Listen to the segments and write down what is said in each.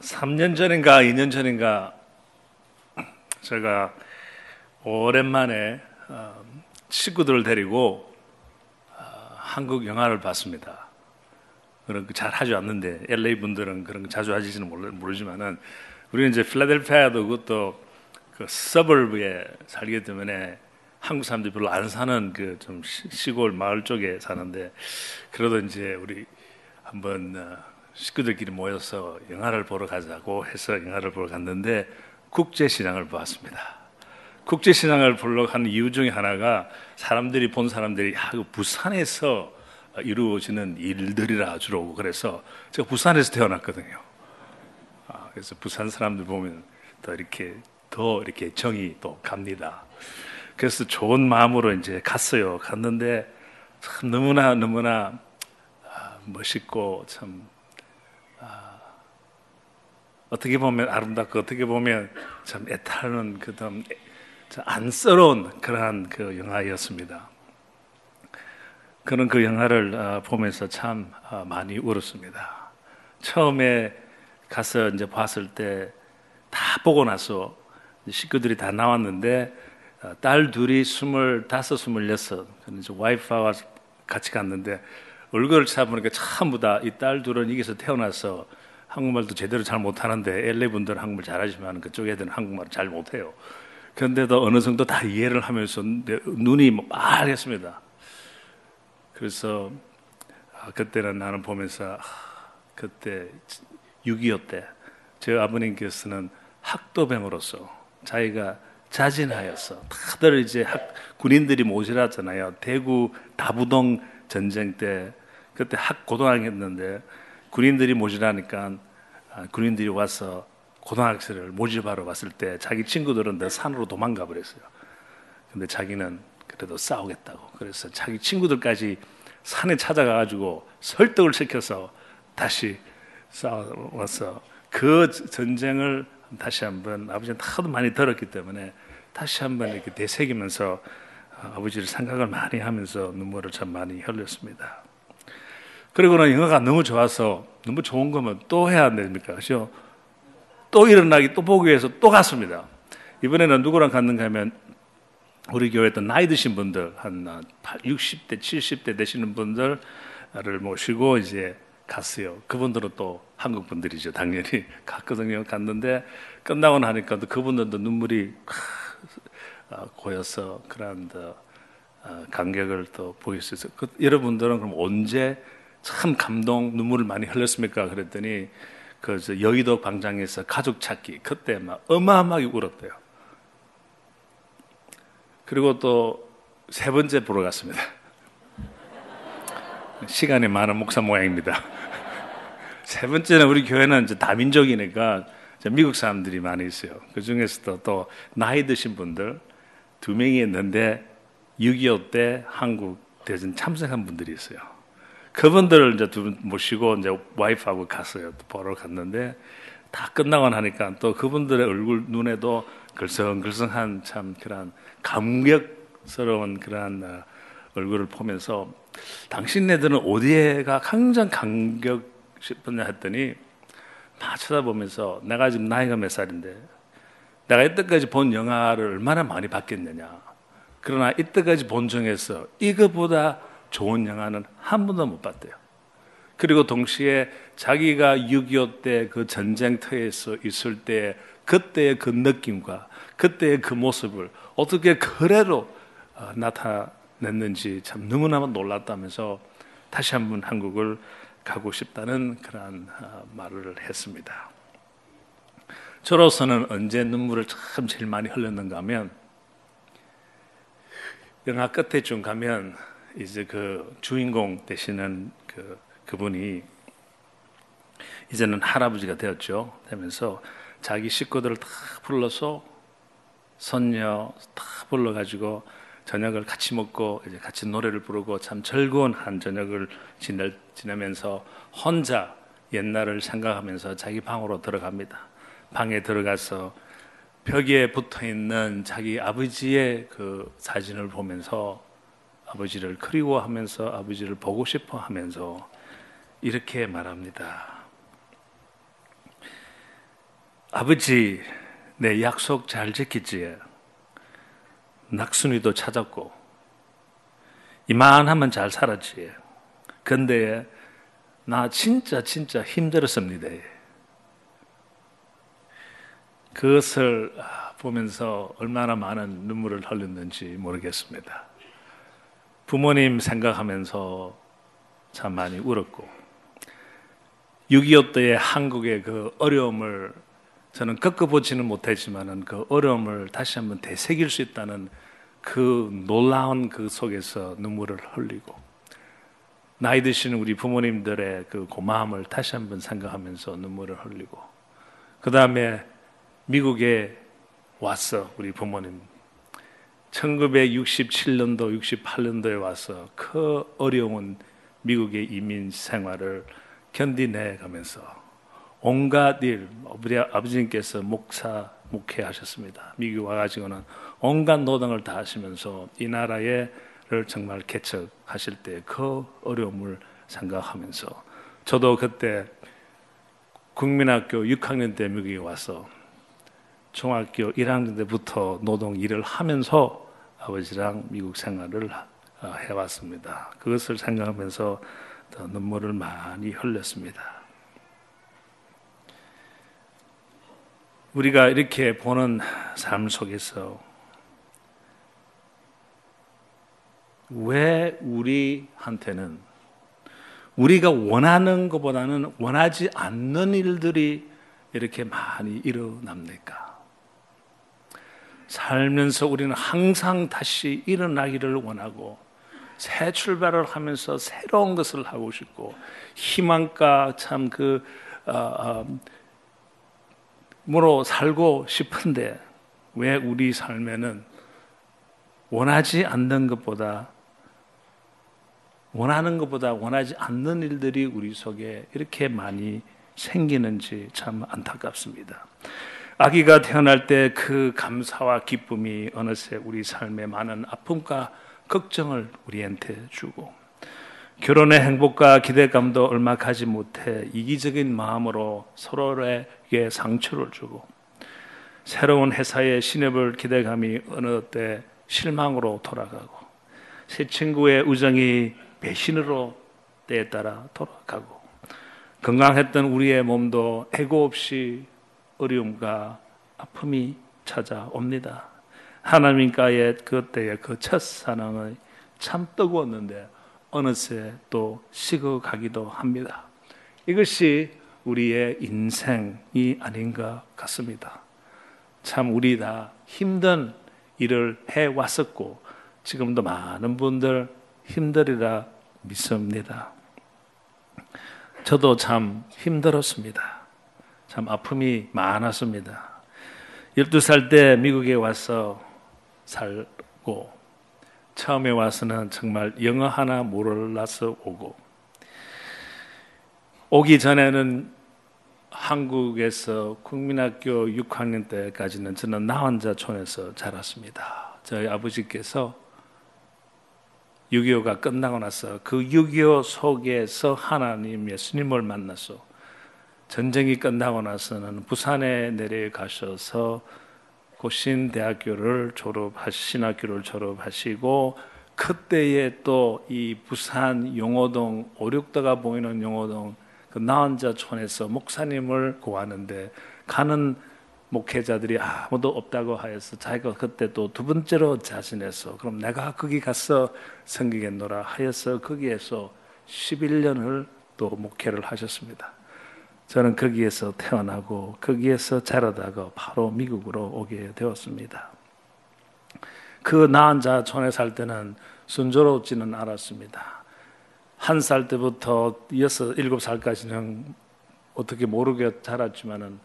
3년 전인가 2년 전인가 제가 오랜만에 어, 친구들을 데리고 어, 한국 영화를 봤습니다. 그런 거잘 하지 않는데 LA 분들은 그런 거 자주 하시지는 모르지만은 우리는 이제 필라델피아도 그것도 그 서버브에 살기 때문에 한국 사람들이 별로 안 사는 그 좀 시골 마을 쪽에 사는데 그래도 이제 우리 한번 어, 식구들끼리 모여서 영화를 보러 가자고 해서 영화를 보러 갔는데 국제시장을 보았습니다. 국제시장을 보러 가는 이유 중에 하나가 사람들이 본 사람들이 야, 부산에서 이루어지는 일들이라 주로 그래서 제가 부산에서 태어났거든요. 아, 그래서 부산 사람들 보면 더 이렇게 더 이렇게 정이 또 갑니다. 그래서 좋은 마음으로 이제 갔어요. 갔는데 참 너무나 너무나 아, 멋있고 참 어떻게 보면 아름답고 어떻게 보면 참 애타는 그다음 안쓰러운 그러한 그 영화였습니다. 그런 그 영화를 어, 보면서 참 어, 많이 울었습니다. 처음에 가서 이제 봤을 때 다 보고 나서 식구들이 다 나왔는데 어, 딸 둘이 스물다섯, 스물여섯, 와이프와 같이 갔는데 얼굴을 찾아보니까 전부 다 이 딸 둘은 여기서 태어나서 한국말도 제대로 잘 못하는데 LA 분들은 한국말 잘하지만 그쪽 애들은 한국말 잘 못해요. 그런데도 어느 정도 다 이해를 하면서 눈이 뭐 빨했습니다. 그래서 아, 그때는 나는 보면서 아, 그때 6.25 때 제 아버님께서는 학도병으로서 자기가 자진하였어. 다들 이제 학, 군인들이 모시랐잖아요. 대구 다부동 전쟁 때 그때 학 고등학교였는데 군인들이 모시라니까 아, 군인들이 와서 고등학생을 모집하러 왔을 때 자기 친구들은 내 산으로 도망가 버렸어요. 근데 자기는 그래도 싸우겠다고. 그래서 자기 친구들까지 산에 찾아가 가지고 설득을 시켜서 다시 싸워서 그 전쟁을 다시 한번 아버지는 하도 많이 들었기 때문에 다시 한번 이렇게 되새기면서 아버지를 생각을 많이 하면서 눈물을 참 많이 흘렸습니다. 그리고는 영화가 너무 좋아서 너무 좋은 거면 또 해야 안 됩니까? 그죠? 또 일어나기 또 보기 위해서 또 갔습니다. 이번에는 누구랑 갔는가 하면 우리 교회 에 나이 드신 분들 한 60대, 70대 되시는 분들을 모시고 이제 갔어요. 그분들은 또 한국 분들이죠. 당연히 갔거든요. 갔는데 끝나고 나니까 또 그분들도 눈물이 어, 고여서 그런 어, 감격을 또 보일 수 있어요. 그, 여러분들은 그럼 언제 참 감동 눈물을 많이 흘렸습니까? 그랬더니 그 여의도 광장에서 가족 찾기 그때 막 어마어마하게 울었대요. 그리고 또 세 번째 보러 갔습니다. 시간이 많은 목사 모양입니다. 세 번째는 우리 교회는 이제 다민족이니까 미국 사람들이 많이 있어요. 그 중에서도 또 나이 드신 분들 두 명이 있는데 6.25 때 한국 대전 참석한 분들이 있어요. 그분들을 이제 두 분 모시고 이제 와이프하고 갔어요. 보러 갔는데 다 끝나고 나니까 또 그분들의 얼굴 눈에도 글썽글썽한 참 그런 감격스러운 그런 어, 얼굴을 보면서 당신네들은 어디에가 항상 감격 싶었냐 했더니 다 쳐다보면서 내가 지금 나이가 몇 살인데 내가 이때까지 본 영화를 얼마나 많이 봤겠느냐. 그러나 이때까지 본 중에서 이거보다 좋은 영화는 한 번도 못 봤대요. 그리고 동시에 자기가 6.25 때 그 전쟁터에서 있을 때 그때의 그 느낌과 그때의 그 모습을 어떻게 그래로 어, 나타냈는지 참 너무나 놀랐다면서 다시 한번 한국을 가고 싶다는 그러한 어, 말을 했습니다. 저로서는 언제 눈물을 참 제일 많이 흘렸는가 하면 영화 끝에쯤 가면 이제 그 주인공 되시는 그 그분이 이제는 할아버지가 되었죠. 되면서 자기 식구들을 다 불러서 손녀 다 불러가지고 저녁을 같이 먹고 이제 같이 노래를 부르고 참 즐거운 한 저녁을 지내, 지내면서 혼자 옛날을 생각하면서 자기 방으로 들어갑니다. 방에 들어가서 벽에 붙어 있는 자기 아버지의 그 사진을 보면서 아버지를 그리워하면서 아버지를 보고 싶어 하면서 이렇게 말합니다. 아버지, 내 약속 잘 지키지. 낙순이도 찾았고, 이만하면 잘 살았지. 근데 나 진짜 진짜 힘들었습니다. 그것을 보면서 얼마나 많은 눈물을 흘렸는지 모르겠습니다. 부모님 생각하면서 참 많이 울었고, 6.25 때의 한국의 그 어려움을 저는 겪어보지는 못했지만은 그 어려움을 다시 한번 되새길 수 있다는 그 놀라운 그 속에서 눈물을 흘리고 나이 드신 우리 부모님들의 그 고마움을 다시 한번 생각하면서 눈물을 흘리고 그 다음에 미국에 왔어 우리 부모님 1967년도 68년도에 와서 그 어려운 미국의 이민 생활을 견디내 가면서 온갖 일, 우리 아버지님께서 목사, 목회하셨습니다. 미국 와가지고는 온갖 노동을 다 하시면서 이 나라를 정말 개척하실 때 그 어려움을 생각하면서 저도 그때 국민학교 6학년 때 미국에 와서 중학교 1학년 때부터 노동 일을 하면서 아버지랑 미국 생활을 해왔습니다. 그것을 생각하면서 눈물을 많이 흘렸습니다. 우리가 이렇게 보는 삶 속에서 왜 우리한테는 우리가 원하는 것보다는 원하지 않는 일들이 이렇게 많이 일어납니까? 살면서 우리는 항상 다시 일어나기를 원하고 새 출발을 하면서 새로운 것을 하고 싶고 희망과 참그 어, 어, 살고 싶은데 왜 우리 삶에는 원하지 않는 것보다 원하는 것보다 원하지 않는 일들이 우리 속에 이렇게 많이 생기는지 참 안타깝습니다. 아기가 태어날 때 그 감사와 기쁨이 어느새 우리 삶에 많은 아픔과 걱정을 우리한테 주고 결혼의 행복과 기대감도 얼마 가지 못해 이기적인 마음으로 서로에게 상처를 주고 새로운 회사의 신입을 기대감이 어느 때 실망으로 돌아가고 새 친구의 우정이 배신으로 때에 따라 돌아가고 건강했던 우리의 몸도 애고 없이 어려움과 아픔이 찾아옵니다. 하나님과의 그때의 그 첫 사랑은 참 뜨거웠는데 어느새 또 식어가기도 합니다. 이것이 우리의 인생이 아닌가 같습니다. 참 우리 다 힘든 일을 해 왔었고 지금도 많은 분들 힘들이라 믿습니다. 저도 참 힘들었습니다. 참 아픔이 많았습니다. 12살 때 미국에 와서 살고 처음에 와서는 정말 영어 하나 몰라서 오고 오기 전에는 한국에서 국민학교 6학년 때까지는 저는 나 혼자 촌에서 자랐습니다. 저희 아버지께서 6.25가 끝나고 나서 그 6.25 속에서 하나님 예수님을 만나서 전쟁이 끝나고 나서는 부산에 내려가셔서 고신 대학교를 졸업하시 신학교를 졸업하시고 그때에 또 이 부산 용호동 오륙도가 보이는 용호동 그 나은자촌에서 목사님을 구하는데 가는 목회자들이 아무도 없다고 하여서 자기가 그때 또 두 번째로 자신해서 그럼 내가 거기 가서 섬기겠노라 하여서 거기에서 11년을 또 목회를 하셨습니다. 저는 거기에서 태어나고 거기에서 자라다가 바로 미국으로 오게 되었습니다. 그 나은 자촌에 살 때는 순조롭지는 않았습니다. 한 살 때부터 여섯, 일곱 살까지는 어떻게 모르게 자랐지만은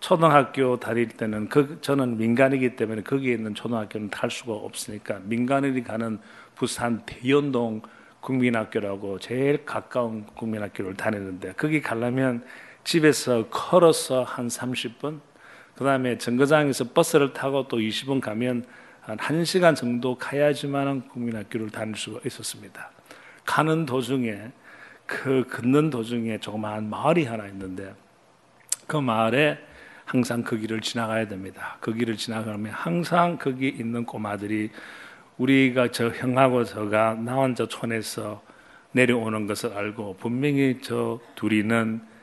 초등학교 다닐 때는 그, 저는 민간이기 때문에 거기에 있는 초등학교는 갈 수가 없으니까 민간인이 가는 부산 대연동 국민학교라고 제일 가까운 국민학교를 다녔는데 거기 가려면 집에서 걸어서 한 30분, 그 다음에 정거장에서 버스를 타고 또 20분 가면 한 1시간 정도 가야지만 국민학교를 다닐 수가 있었습니다. 가는 도중에, 그 걷는 도중에 조그마한 마을이 하나 있는데, 그 마을에 항상 그 길을 지나가야 됩니다. 그 길을 지나가면 항상 거기 있는 꼬마들이 우리가 저 형하고 저가 나온 저 촌에서 내려오는 것을 알고 분명히 저 둘이는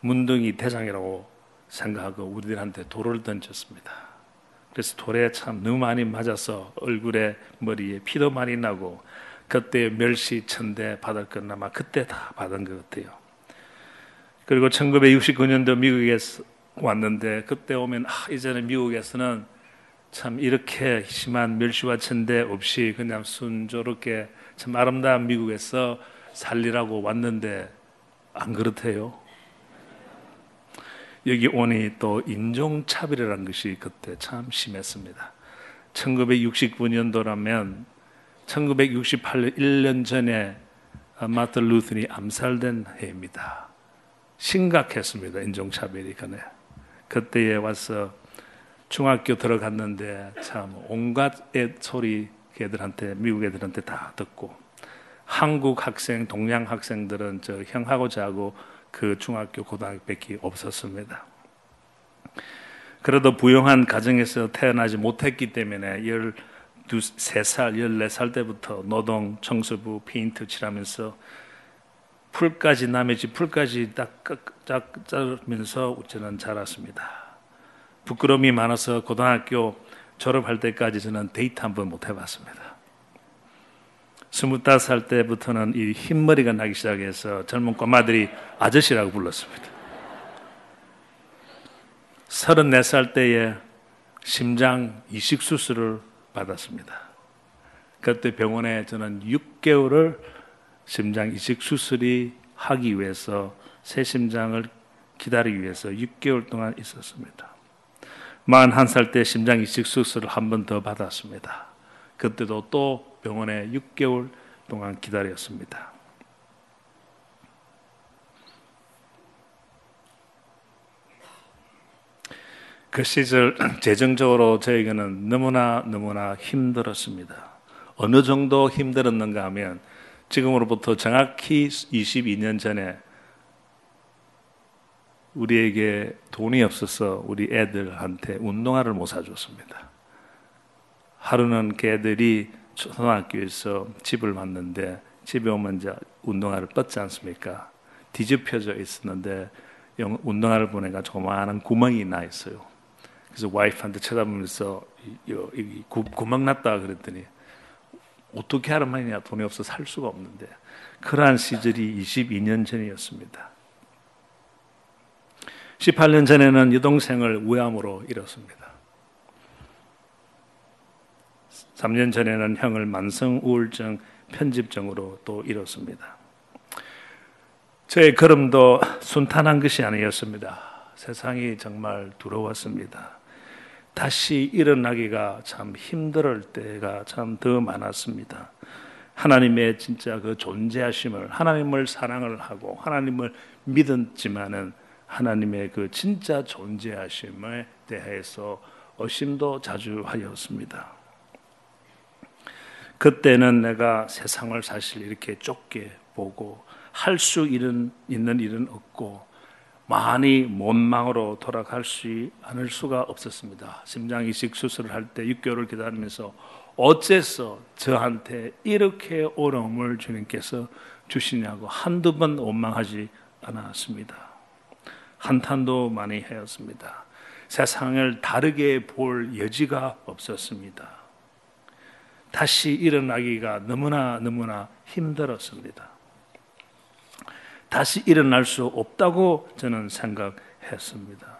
문둥이 대장이라고 생각하고 우리들한테 돌을 던졌습니다. 그래서 돌에 참 너무 많이 맞아서 얼굴에 머리에 피도 많이 나고 그때 멸시 천대 받을 건 아마 그때 다 받은 것 같아요. 그리고 1969년도 미국에 왔는데 그때 오면 아, 이제는 미국에서는 참 이렇게 심한 멸시와 천대 없이 그냥 순조롭게 참 아름다운 미국에서 살리라고 왔는데 안 그렇대요. 여기 오니 또 인종차별이라는 것이 그때 참 심했습니다. 1969년도라면 1968년 1년 전에 마트 루틴이 암살된 해입니다. 심각했습니다. 인종차별이 그네. 그때에 와서 중학교 들어갔는데 참 온갖 애 소리 애들한테 미국 애들한테 다 듣고 한국 학생 동양 학생들은 저 형하고 저하고 그 중학교 고등학교밖에 없었습니다. 그래도 부유한 가정에서 태어나지 못했기 때문에 13살, 14살 때부터 노동, 청소부, 페인트 칠하면서 풀까지 남의 집 풀까지 딱 자르면서 저는 자랐습니다. 부끄러움이 많아서 고등학교 졸업할 때까지 저는 데이트 한 번 못 해봤습니다. 스물다섯 살 때부터는 이 흰머리가 나기 시작해서 젊은 꼬마들이 아저씨라고 불렀습니다. 서른네 살 때에 심장 이식 수술을 받았습니다. 그때 병원에 저는 6개월을 심장 이식 수술이 하기 위해서 새 심장을 기다리기 위해서 6개월 동안 있었습니다. 41살 때 심장 이식 수술을 한 번 더 받았습니다. 그때도 또 병원에 6개월 동안 기다렸습니다. 그 시절 재정적으로 저에게는 너무나 너무나 힘들었습니다. 어느 정도 힘들었는가 하면 지금으로부터 정확히 22년 전에 우리에게 돈이 없어서 우리 애들한테 운동화를 못 사줬습니다. 하루는 걔들이 초등학교에서 집을 왔는데 집에 오면 이제 운동화를 뻗지 않습니까? 뒤집혀져 있었는데 운동화를 보내가 조그마한 구멍이 나 있어요. 그래서 와이프한테 쳐다보면서 구, 구멍 났다 그랬더니 어떻게 하란 말이냐 돈이 없어 살 수가 없는데 그러한 시절이 22년 전이었습니다. 18년 전에는 여동생을 우암으로 잃었습니다. 3년 전에는 형을 만성 우울증 편집증으로 또 잃었습니다. 저의 걸음도 순탄한 것이 아니었습니다. 세상이 정말 두려웠습니다. 다시 일어나기가 참 힘들 때가 참 더 많았습니다. 하나님의 진짜 그 존재하심을, 하나님을 사랑을 하고, 하나님을 믿었지만은 하나님의 그 진짜 존재하심에 대해서 의심도 자주 하였습니다. 그때는 내가 세상을 사실 이렇게 좁게 보고 할 수 있는, 있는 일은 없고 많이 못망으로 돌아갈 수 않을 수가 없었습니다. 심장 이식 수술을 할 때 6개월을 기다리면서 어째서 저한테 이렇게 어려움을 주님께서 주시냐고 한두 번 원망하지 않았습니다. 한탄도 많이 하였습니다. 세상을 다르게 볼 여지가 없었습니다. 다시 일어나기가 너무나 너무나 힘들었습니다. 다시 일어날 수 없다고 저는 생각했습니다.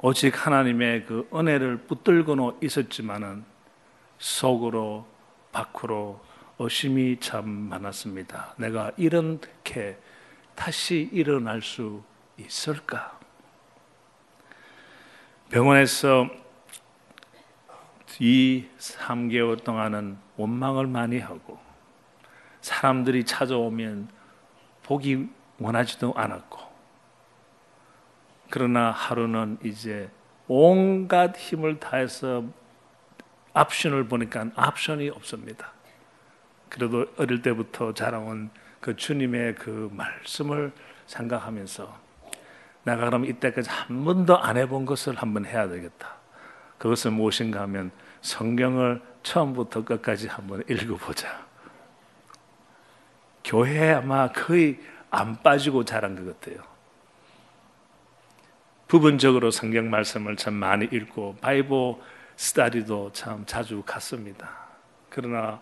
오직 하나님의 그 은혜를 붙들고는 있었지만은 속으로 밖으로 의심이 참 많았습니다. 내가 이렇게 다시 일어날 수 있을까? 병원에서 이 3개월 동안은 원망을 많이 하고 사람들이 찾아오면 보기 원하지도 않았고 그러나 하루는 이제 온갖 힘을 다해서 옵션을 보니까 옵션이 없습니다. 그래도 어릴 때부터 자라온 그 주님의 그 말씀을 생각하면서 내가 그럼 이때까지 한 번도 안 해본 것을 한번 해야 되겠다. 그것은 무엇인가 하면 성경을 처음부터 끝까지 한번 읽어보자. 교회에 아마 거의 안 빠지고 자란 것 같아요. 부분적으로 성경 말씀을 참 많이 읽고 바이보 스타디도 참 자주 갔습니다. 그러나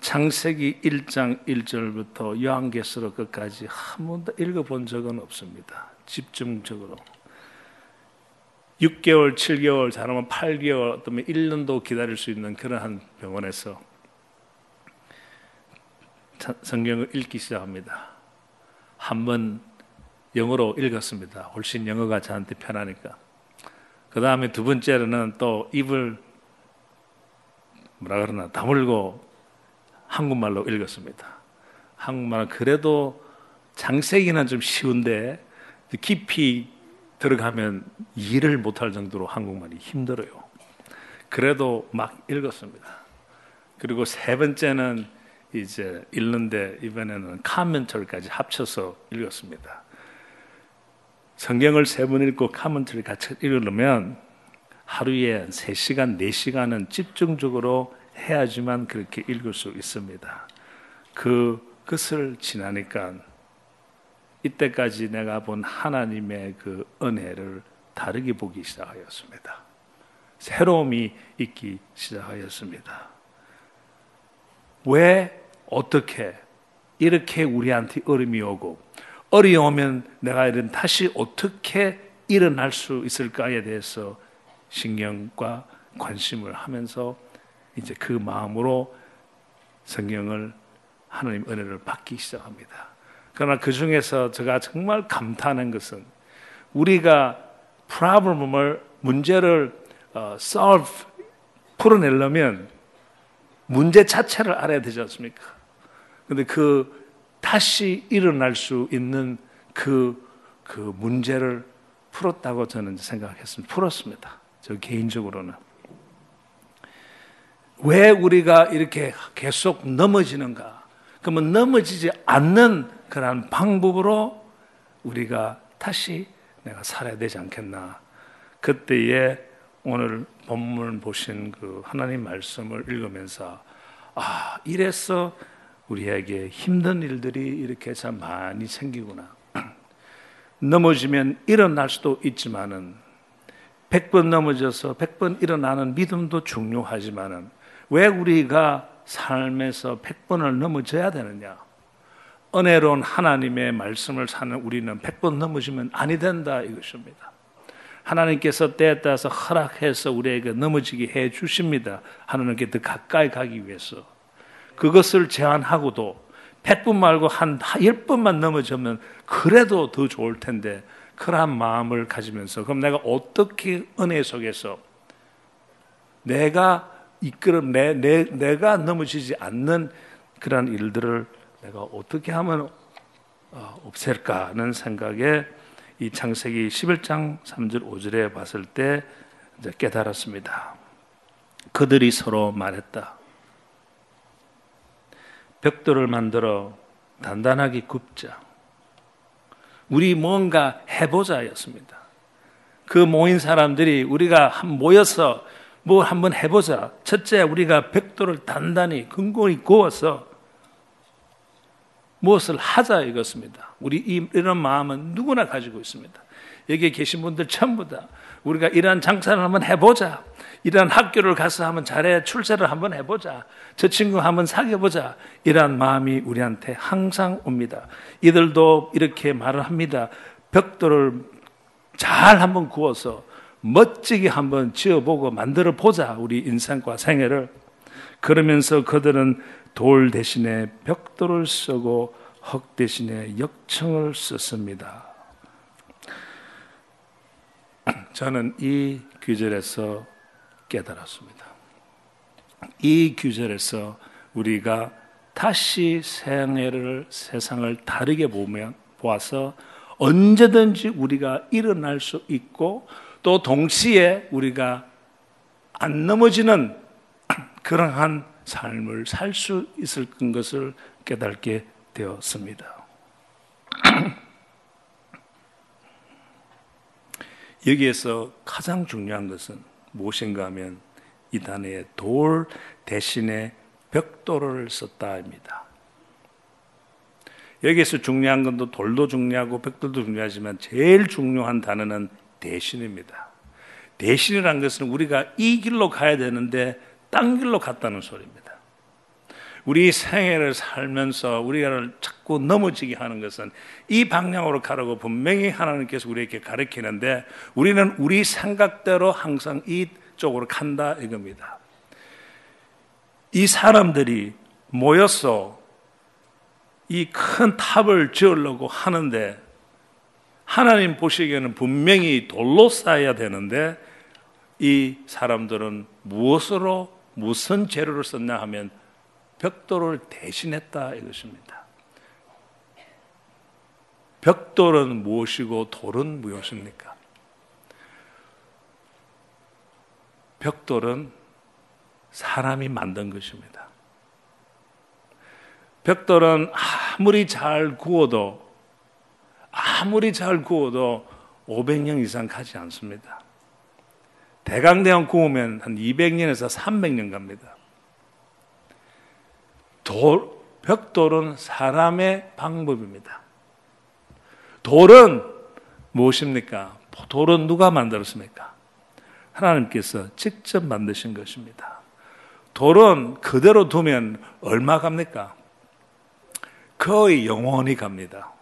창세기 1장 1절부터 요한계시록 끝까지 한 번도 읽어본 적은 없습니다. 집중적으로. 6개월, 7개월, 잘하면 8개월, 어쩌면 1년도 기다릴 수 있는 그러한 병원에서 성경을 읽기 시작합니다. 한번 영어로 읽었습니다. 훨씬 영어가 저한테 편하니까. 그 다음에 두 번째로는 또 입을 뭐라 그러나 다물고 한국말로 읽었습니다. 한국말은 그래도 장세기는 좀 쉬운데 깊이 들어가면 이해를 못할 정도로 한국말이 힘들어요. 그래도 막 읽었습니다. 그리고 세 번째는 이제 읽는데 이번에는 카멘터리까지 합쳐서 읽었습니다. 성경을 세 번 읽고 카멘터리 같이 읽으려면 하루에 3시간, 4시간은 집중적으로 해야지만 그렇게 읽을 수 있습니다. 그, 그것을 지나니까 이때까지 내가 본 하나님의 그 은혜를 다르게 보기 시작하였습니다. 새로움이 있기 시작하였습니다. 왜, 어떻게, 이렇게 우리한테 어려움이 오고, 어려우면 내가 이런 다시 어떻게 일어날 수 있을까에 대해서 신경과 관심을 하면서 이제 그 마음으로 성경을 하나님 은혜를 받기 시작합니다. 그러나 그 중에서 제가 정말 감탄한 것은 우리가 problem을 문제를 어, solve 풀어내려면 문제 자체를 알아야 되지 않습니까? 근데 그 다시 일어날 수 있는 그, 그 문제를 풀었다고 저는 생각했습니다. 풀었습니다. 저 개인적으로는. 왜 우리가 이렇게 계속 넘어지는가? 그러면 넘어지지 않는 그러한 방법으로 우리가 다시 내가 살아야 되지 않겠나. 그때에 오늘 본문 보신 그 하나님 말씀을 읽으면서 아, 이래서 우리에게 힘든 일들이 이렇게 참 많이 생기구나. 넘어지면 일어날 수도 있지만은 100번 넘어져서 100번 일어나는 믿음도 중요하지만은 왜 우리가 삶에서 100번을 넘어져야 되느냐? 은혜로운 하나님의 말씀을 사는 우리는 100번 넘어지면 아니 된다 이것입니다. 하나님께서 때에 따라서 허락해서 우리에게 넘어지게 해 주십니다. 하나님께 더 가까이 가기 위해서. 그것을 제한하고도 100번 말고 한 10번만 넘어지면 그래도 더 좋을 텐데 그러한 마음을 가지면서 그럼 내가 어떻게 은혜 속에서 내가 이끌어 내, 내, 내가 넘어지지 않는 그러한 일들을 내가 어떻게 하면 어, 없앨까 하는 생각에 이 창세기 11장 3절 5절에 봤을 때 깨달았습니다. 그들이 서로 말했다. 벽돌을 만들어 단단하게 굽자. 우리 뭔가 해보자였습니다. 그 모인 사람들이 우리가 모여서 뭐 한번 해보자. 첫째, 우리가 벽돌을 단단히 근고히 구워서 무엇을 하자 이것입니다. 우리 이런 마음은 누구나 가지고 있습니다. 여기 계신 분들 전부 다 우리가 이러한 장사를 한번 해보자. 이러한 학교를 가서 한번 잘해 출세를 한번 해보자. 저 친구 한번 사귀어보자. 이러한 마음이 우리한테 항상 옵니다. 이들도 이렇게 말을 합니다. 벽돌을 잘 한번 구워서 멋지게 한번 지어보고 만들어 보자. 우리 인생과 생애를. 그러면서 그들은 돌 대신에 벽돌을 쓰고 흙 대신에 역청을 썼습니다. 저는 이 규절에서 깨달았습니다. 이 규절에서 우리가 다시 생애를 세상을 다르게 보면 보아서 언제든지 우리가 일어날 수 있고 또 동시에 우리가 안 넘어지는 그러한 삶을 살 수 있을 것을 깨닫게 되었습니다. 여기에서 가장 중요한 것은 무엇인가 하면 이 단어에 돌 대신에 벽돌을 썼다입니다. 여기에서 중요한 건도 돌도 중요하고 벽돌도 중요하지만 제일 중요한 단어는 대신입니다. 대신이란 것은 우리가 이 길로 가야 되는데 딴 길로 갔다는 소리입니다. 우리 생애를 살면서 우리가 자꾸 넘어지게 하는 것은 이 방향으로 가라고 분명히 하나님께서 우리에게 가르치는데 우리는 우리 생각대로 항상 이쪽으로 간다 이겁니다. 이 사람들이 모여서 이 큰 탑을 지으려고 하는데 하나님 보시기에는 분명히 돌로 쌓아야 되는데 이 사람들은 무엇으로 무슨 재료를 썼냐 하면 벽돌을 대신했다 이것입니다. 벽돌은 무엇이고 돌은 무엇입니까? 벽돌은 사람이 만든 것입니다. 벽돌은 아무리 잘 구워도 아무리 잘 구워도 500년 이상 가지 않습니다. 대강대왕 구우면 한 200년에서 300년 갑니다. 돌, 벽돌은 사람의 방법입니다. 돌은 무엇입니까? 돌은 누가 만들었습니까? 하나님께서 직접 만드신 것입니다. 돌은 그대로 두면 얼마 갑니까? 거의 영원히 갑니다.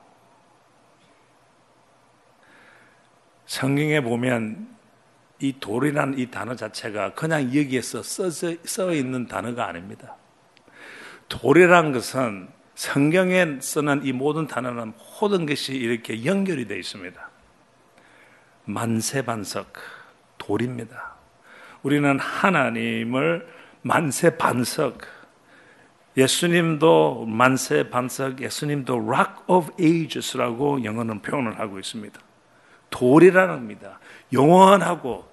성경에 보면 이 돌이라는 이 단어 자체가 그냥 여기에서 써져, 써 있는 단어가 아닙니다. 돌이란 것은 성경에 쓰는 이 모든 단어는 모든 것이 이렇게 연결이 되어 있습니다. 만세반석, 돌입니다. 우리는 하나님을 만세반석, 예수님도 만세반석, 예수님도 Rock of Ages라고 영어는 표현을 하고 있습니다. 돌이라는 겁니다. 영원하고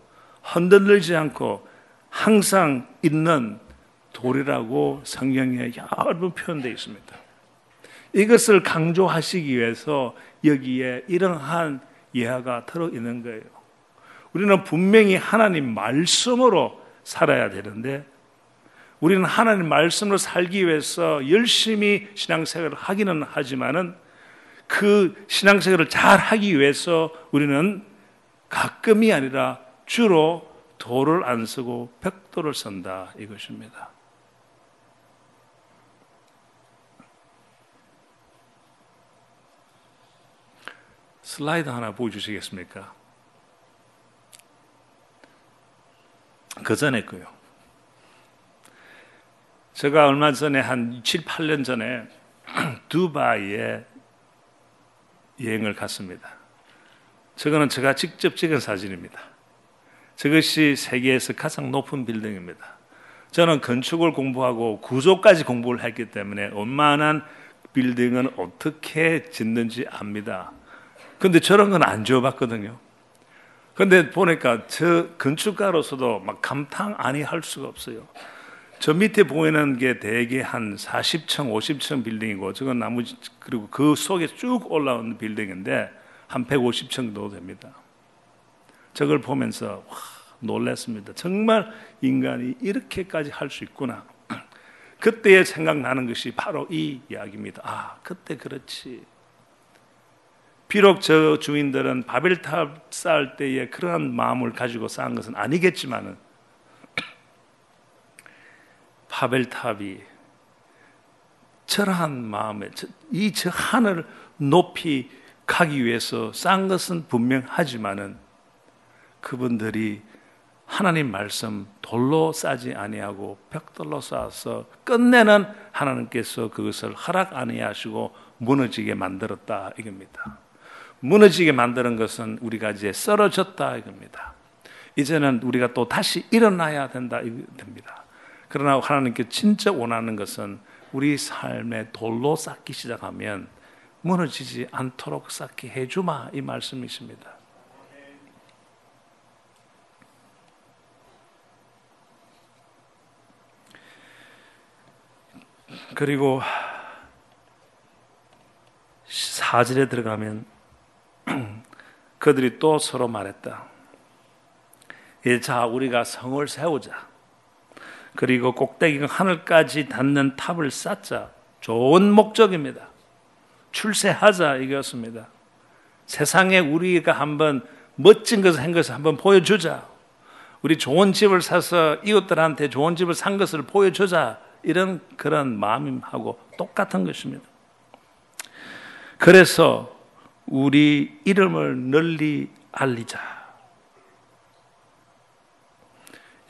흔들리지 않고 항상 있는 돌이라고 성경에 여러 번 표현되어 있습니다. 이것을 강조하시기 위해서 여기에 이러한 예화가 들어 있는 거예요. 우리는 분명히 하나님 말씀으로 살아야 되는데 우리는 하나님 말씀으로 살기 위해서 열심히 신앙생활을 하기는 하지만은 그 신앙생활을 잘 하기 위해서 우리는 가끔이 아니라 주로 돌을 안 쓰고 벽돌을 쓴다 이것입니다. 슬라이드 하나 보여주시겠습니까? 그 전에 거요. 제가 얼마 전에 한 7, 8년 전에 두바이에 여행을 갔습니다. 저거는 제가 직접 찍은 사진입니다. 저것이 세계에서 가장 높은 빌딩입니다. 저는 건축을 공부하고 구조까지 공부를 했기 때문에 원만한 빌딩은 어떻게 짓는지 압니다. 근데 저런 건 안 지어봤거든요. 근데 보니까 저 건축가로서도 막 감탄 아니 할 수가 없어요. 저 밑에 보이는 게 대개 한 40층, 50층 빌딩이고 저건 나머지 그리고 그 속에 쭉 올라오는 빌딩인데 한 150층 정도 됩니다. 저걸 보면서 와, 놀랐습니다. 정말 인간이 이렇게까지 할 수 있구나. 그때에 생각나는 것이 바로 이 이야기입니다. 아, 그때 그렇지. 비록 저 주인들은 바벨탑 쌓을 때에 그러한 마음을 가지고 쌓은 것은 아니겠지만은 바벨탑이 저러한 마음에 이 저 하늘 높이 가기 위해서 쌓은 것은 분명하지만은 그분들이 하나님 말씀 돌로 쌓지 아니하고 벽돌로 쌓아서 끝내는 하나님께서 그것을 허락 아니하시고 무너지게 만들었다 이겁니다. 무너지게 만드는 것은 우리가 이제 썰어졌다 이겁니다. 이제는 우리가 또 다시 일어나야 된다 이겁니다. 그러나 하나님께 진짜 원하는 것은 우리 삶의 돌로 쌓기 시작하면 무너지지 않도록 쌓게 해주마 이 말씀이십니다. 그리고 사절에 들어가면 그들이 또 서로 말했다. 예, 자, 우리가 성을 세우자. 그리고 꼭대기가 하늘까지 닿는 탑을 쌓자. 좋은 목적입니다. 출세하자 이겼습니다. 세상에 우리가 한번 멋진 것을 한 것을 한번 보여주자. 우리 좋은 집을 사서 이웃들한테 좋은 집을 산 것을 보여주자. 이런 그런 마음하고 똑같은 것입니다. 그래서 우리 이름을 널리 알리자.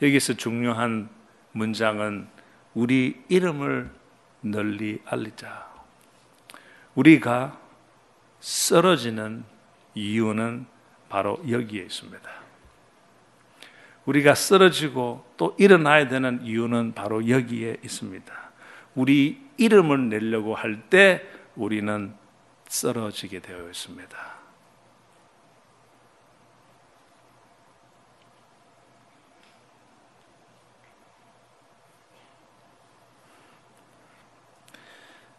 여기서 중요한 문장은 우리 이름을 널리 알리자. 우리가 쓰러지는 이유는 바로 여기에 있습니다. 우리가 쓰러지고 또 일어나야 되는 이유는 바로 여기에 있습니다. 우리 이름을 내려고 할 때 우리는 쓰러지게 되어 있습니다.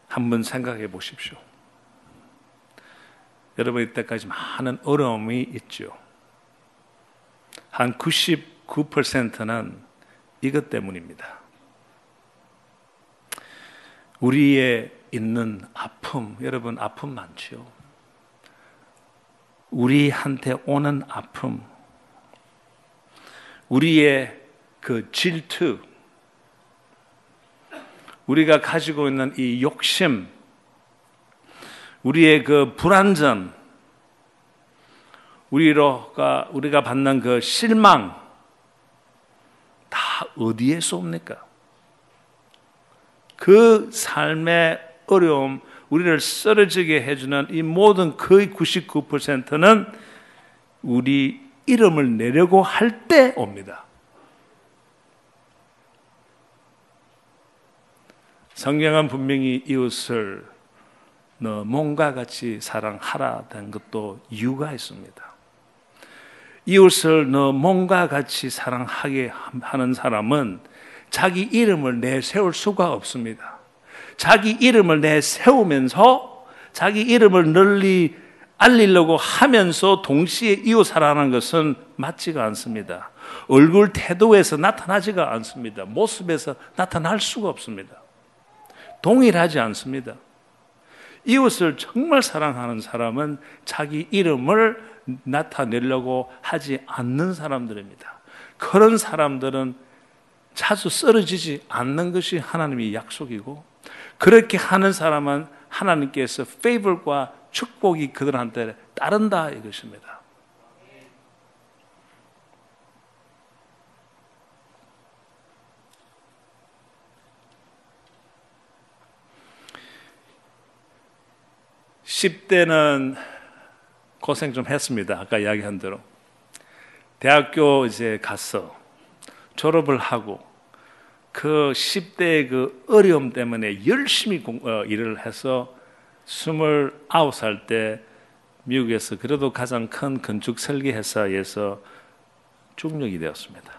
한번 생각해 보십시오. 여러분 이때까지 많은 어려움이 있죠. 한 99%는 이것 때문입니다. 우리의 있는 아픔, 여러분 아픔 많죠. 우리한테 오는 아픔, 우리의 그 질투, 우리가 가지고 있는 이 욕심, 우리의 그 불안전, 우리가 우리가 받는 그 실망 다 어디에서 옵니까? 그 삶의 어려움, 우리를 쓰러지게 해주는 이 모든 거의 99%는 우리 이름을 내려고 할 때 옵니다. 성경은 분명히 이웃을 너 몸과 같이 사랑하라 된 것도 이유가 있습니다. 이웃을 너 몸과 같이 사랑하게 하는 사람은 자기 이름을 내세울 수가 없습니다. 자기 이름을 내세우면서 자기 이름을 널리 알리려고 하면서 동시에 이웃사라는 것은 맞지가 않습니다. 얼굴 태도에서 나타나지가 않습니다. 모습에서 나타날 수가 없습니다. 동일하지 않습니다. 이웃을 정말 사랑하는 사람은 자기 이름을 나타내려고 하지 않는 사람들입니다. 그런 사람들은 자주 쓰러지지 않는 것이 하나님의 약속이고 그렇게 하는 사람은 하나님께서 페이블과 축복이 그들한테 따른다 이것입니다. 10대는 고생 좀 했습니다. 아까 이야기한 대로. 대학교 이제 갔어. 졸업을 하고 그 10대의 그 어려움 때문에 열심히 공, 어, 일을 해서 29살 때 미국에서 그래도 가장 큰 건축 설계 회사에서 중력이 되었습니다.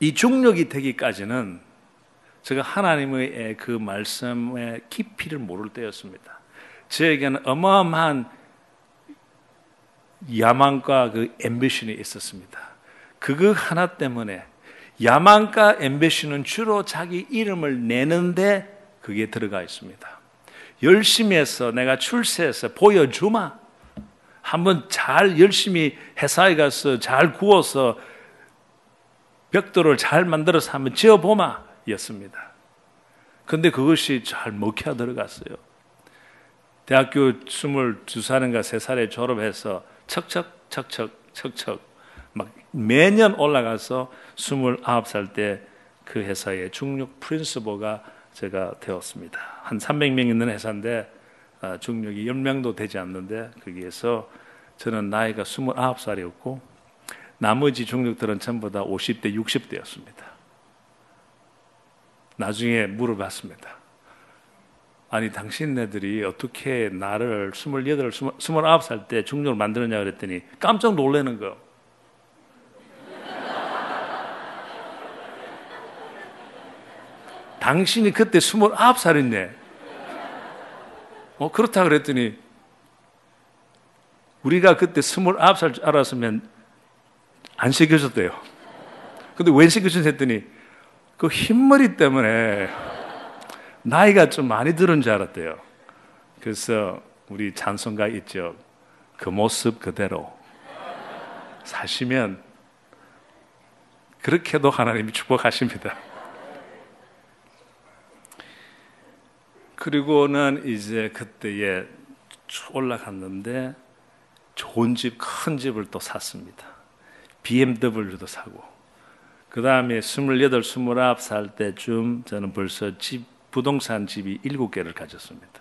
이 중력이 되기까지는 제가 하나님의 그 말씀의 깊이를 모를 때였습니다. 저에게는 어마어마한 야망과 그 ambition이 있었습니다. 그거 하나 때문에 야망과 ambition은 주로 자기 이름을 내는데 그게 들어가 있습니다. 열심히 해서 내가 출세해서 보여주마. 한번 잘 열심히 회사에 가서 잘 구워서 벽돌을 잘 만들어서 한번 지어보마. 였습니다. 근데 그것이 잘 먹혀 들어갔어요. 대학교 22살인가 3살에 졸업해서 척척, 척척, 척척 막 매년 올라가서 29살 때 그 회사의 중력 프린스보가 제가 되었습니다. 한 300명 있는 회사인데 아, 중력이 10명도 되지 않는데 거기에서 저는 나이가 29살이었고 나머지 중력들은 전부 다 50대, 60대였습니다. 나중에 물어봤습니다. 아니, 당신네들이 어떻게 나를 28, 29살 때 중력을 만들었냐 그랬더니 깜짝 놀라는 거. 당신이 그때 29살인데, 어, 그렇다 그랬더니, 우리가 그때 스물아홉 살 알았으면 안 시켜줬대요. 근데 왜 시켜준 했더니 그 흰머리 때문에 나이가 좀 많이 들은 줄 알았대요. 그래서 우리 찬송가 있죠. 그 모습 그대로 사시면 그렇게도 하나님이 축복하십니다. 그리고는 이제 그때에 올라갔는데 좋은 집, 큰 집을 또 샀습니다. BMW도 사고. 그 다음에 28, 29살 때쯤 저는 벌써 집, 부동산 집이 7개를 가졌습니다.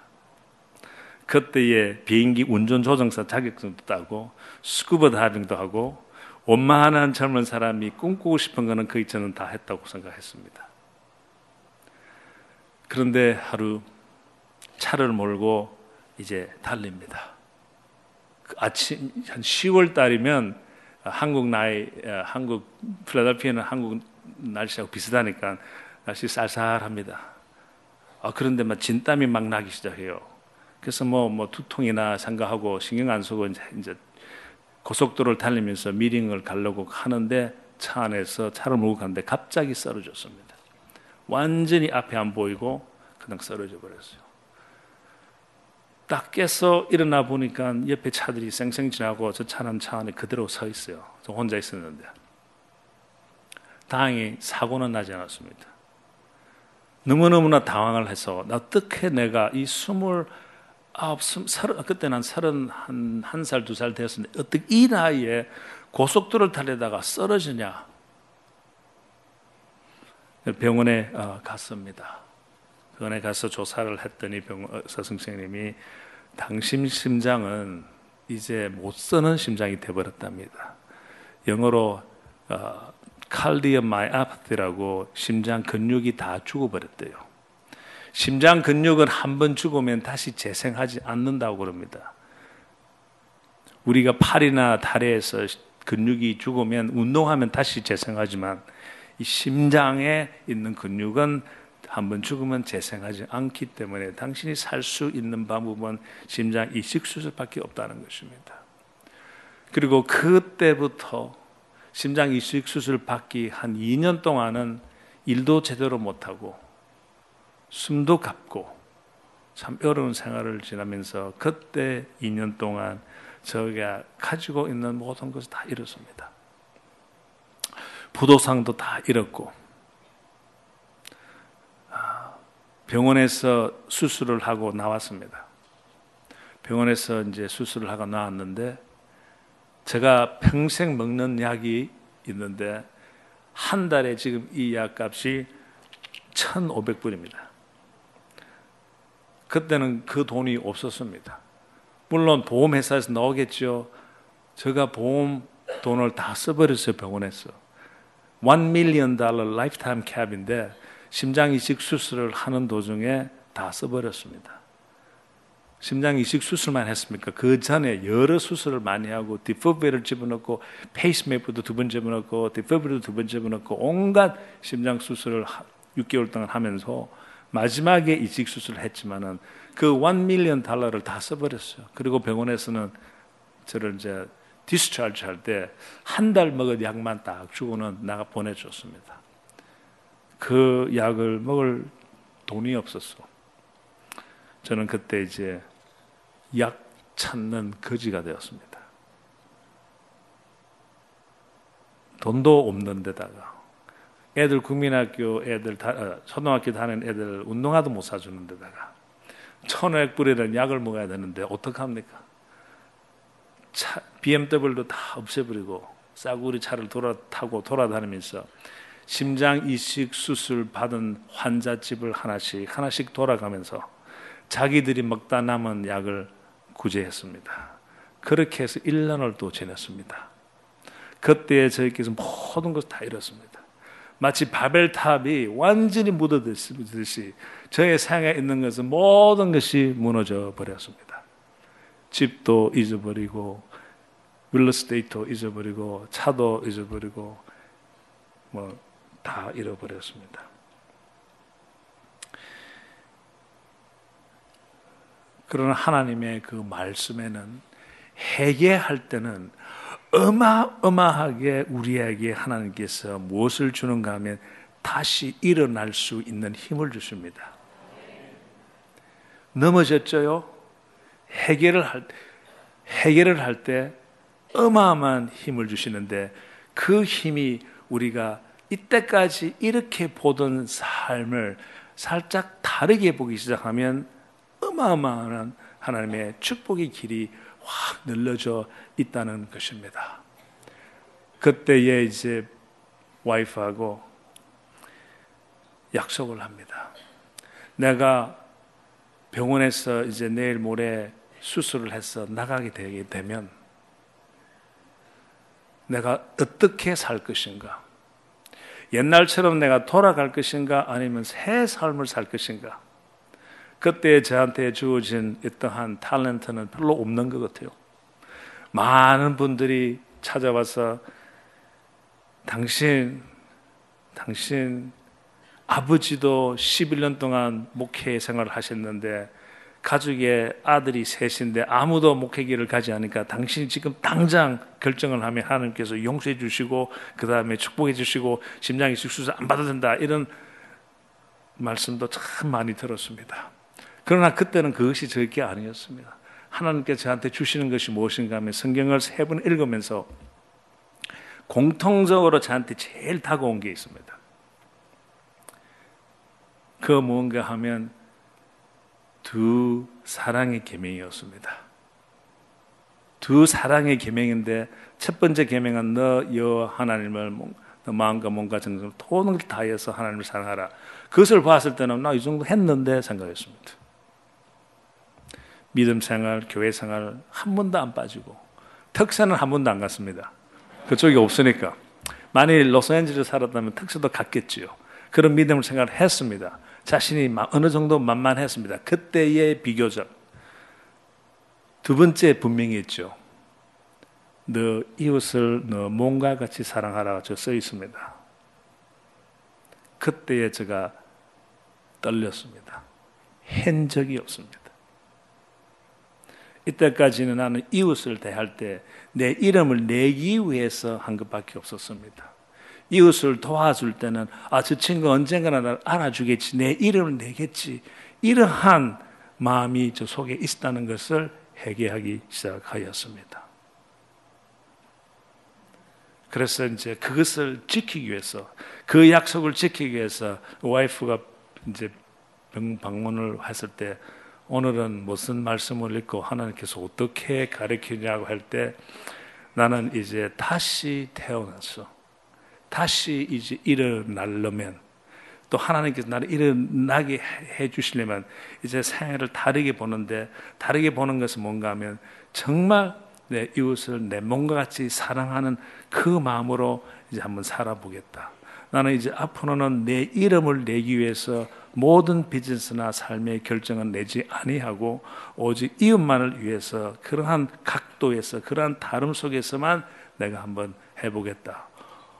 그때에 비행기 운전조정사 자격증도 따고, 스쿠버 다이빙도 하고, 원만한 젊은 사람이 꿈꾸고 싶은 거는 거의 저는 다 했다고 생각했습니다. 그런데 하루 차를 몰고 이제 달립니다. 그 아침 한 10월 달이면 한국 나이 한국 필라델피아는 한국 날씨하고 비슷하니까 날씨 쌀쌀합니다. 아 그런데 막 진땀이 막 나기 시작해요. 그래서 뭐뭐 뭐 두통이나 생각하고 신경 안 쓰고 이제, 이제 고속도로를 달리면서 미링을 가려고 하는데 차 안에서 차를 몰고 가는데 갑자기 쓰러졌습니다. 완전히 앞에 안 보이고 그냥 쓰러져 버렸어요. 딱 깨서 일어나 보니까 옆에 차들이 쌩쌩 지나고 저 차는 차 안에 그대로 서 있어요. 저 혼자 있었는데. 다행히 사고는 나지 않았습니다. 너무너무나 당황을 해서 어떻게 내가 이 스물 아홉, 서른, 그때 난 서른 한, 한 살, 두 살 되었는데 어떻게 이 나이에 고속도로를 달리다가 쓰러지냐. 병원에 어, 갔습니다. 병원에 가서 조사를 했더니 병원 의사 선생님이 당신 심장은 이제 못 쓰는 심장이 되버렸답니다. 영어로 어, cardiomyopathy라고 심장 근육이 다 죽어버렸대요. 심장 근육은 한 번 죽으면 다시 재생하지 않는다고 그럽니다. 우리가 팔이나 다리에서 근육이 죽으면 운동하면 다시 재생하지만 이 심장에 있는 근육은 한 번 죽으면 재생하지 않기 때문에 당신이 살 수 있는 방법은 심장 이식 수술밖에 없다는 것입니다. 그리고 그때부터 심장 이식 수술 받기 한 2년 동안은 일도 제대로 못하고 숨도 kap고 참 어려운 생활을 지나면서 그때 2년 동안 저가 가지고 있는 모든 것을 다 잃었습니다. 부도상도 다 잃었고 병원에서 수술을 하고 나왔습니다. 병원에서 이제 수술을 하고 나왔는데 제가 평생 먹는 약이 있는데 한 달에 지금 이 약값이 1,500불입니다. 그때는 그 돈이 없었습니다. 물론 보험회사에서 나오겠죠. 제가 보험 돈을 다 써버렸어요, 병원에서. 1 million dollar lifetime cap인데 심장 이식 수술을 하는 도중에 다 써버렸습니다. 심장 이식 수술만 했습니까? 그 전에 여러 수술을 많이 하고 디퍼베를 집어넣고 페이스메이커도 두 번 집어넣고 디퍼베도 두 번 집어넣고 온갖 심장 수술을 6개월 동안 하면서 마지막에 이식 수술을 했지만은 그1 밀리언 달러를 다 써버렸어요. 그리고 병원에서는 저를 이제 디스차지 할 때 한 달 먹은 약만 딱 주고는 나가 보내줬습니다. 그 약을 먹을 돈이 없었어. 저는 그때 이제 약 찾는 거지가 되었습니다. 돈도 없는 데다가 애들 국민학교 애들 다, 어, 초등학교 다니는 애들 운동화도 못 사주는 데다가 천오백 불이라는 약을 먹어야 되는데 어떡합니까? 차, BMW도 다 없애버리고 싸구리 차를 돌아 타고 돌아다니면서 심장 이식 수술 받은 환자 집을 하나씩 하나씩 돌아가면서 자기들이 먹다 남은 약을 구제했습니다. 그렇게 해서 1년을 또 지냈습니다. 그때 저희께서 모든 것을 다 잃었습니다. 마치 바벨탑이 완전히 묻어듯이 저의 생에 있는 것은 모든 것이 무너져 버렸습니다. 집도 잊어버리고 윌러스테이트도 잊어버리고 차도 잊어버리고 뭐 다 잃어버렸습니다. 그러나 하나님의 그 말씀에는 회개할 때는 어마어마하게 우리에게 하나님께서 무엇을 주는가 하면 다시 일어날 수 있는 힘을 주십니다. 넘어졌죠요? 해결을 할, 해결을 할 때 어마어마한 힘을 주시는데 그 힘이 우리가 이때까지 이렇게 보던 삶을 살짝 다르게 보기 시작하면 어마어마한 하나님의 축복의 길이 확 늘려져 있다는 것입니다. 그때에 이제 와이프하고 약속을 합니다. 내가 병원에서 이제 내일 모레 수술을 해서 나가게 되게 되면 내가 어떻게 살 것인가? 옛날처럼 내가 돌아갈 것인가? 아니면 새 삶을 살 것인가? 그때 저한테 주어진 이떠한 탤런트는 별로 없는 것 같아요. 많은 분들이 찾아와서 당신, 당신 아버지도 11년 동안 목회 생활을 하셨는데 가족의 아들이 셋인데 아무도 목회기를 가지 않으니까 당신이 지금 당장 결정을 하면 하나님께서 용서해 주시고 그 다음에 축복해 주시고 심장이 수술 안 받아도 된다 이런 말씀도 참 많이 들었습니다. 그러나 그때는 그것이 저의 게 아니었습니다. 하나님께 저한테 주시는 것이 무엇인가 하면 성경을 세 번 읽으면서 공통적으로 저한테 제일 다가온 게 있습니다. 그 무언가 하면 두 사랑의 계명이었습니다. 두 사랑의 계명인데 첫 번째 계명은 너 여 하나님을 너 마음과 몸과 정성을 돈을 다해서 하나님을 사랑하라. 그것을 봤을 때는 나 이 정도 했는데 생각했습니다. 믿음 생활, 교회 생활 한 번도 안 빠지고 특사는 한 번도 안 갔습니다. 그쪽이 없으니까. 만일 로스앤젤레스 살았다면 특사도 갔겠지요. 그런 믿음을 생각했습니다. 자신이 어느 정도 만만했습니다. 그때의 비교적. 두 번째 분명히 했죠. 너 이웃을 너 몸과 같이 사랑하라 써 있습니다. 그때에 제가 떨렸습니다. 한 적이 없습니다. 이때까지는 나는 이웃을 대할 때 내 이름을 내기 위해서 한 것밖에 없었습니다. 이웃을 도와줄 때는 아, 저 친구 언젠가나 날 알아주겠지. 내 이름을 내겠지. 이러한 마음이 저 속에 있다는 것을 회개하기 시작하였습니다. 그래서 이제 그것을 지키기 위해서 그 약속을 지키기 위해서 와이프가 이제 방문을 했을 때 오늘은 무슨 말씀을 읽고 하나님께서 어떻게 가르치냐고 할 때 나는 이제 다시 태어나서 다시 이제 일어나려면 또 하나님께서 나를 일어나게 해 주시려면 이제 생애를 다르게 보는데 다르게 보는 것은 뭔가 하면 정말 내 이웃을 내 몸과 같이 사랑하는 그 마음으로 이제 한번 살아보겠다. 나는 이제 앞으로는 내 이름을 내기 위해서 모든 비즈니스나 삶의 결정은 내지 아니하고 오직 이웃만을 위해서 그러한 각도에서 그러한 다름 속에서만 내가 한번 해보겠다.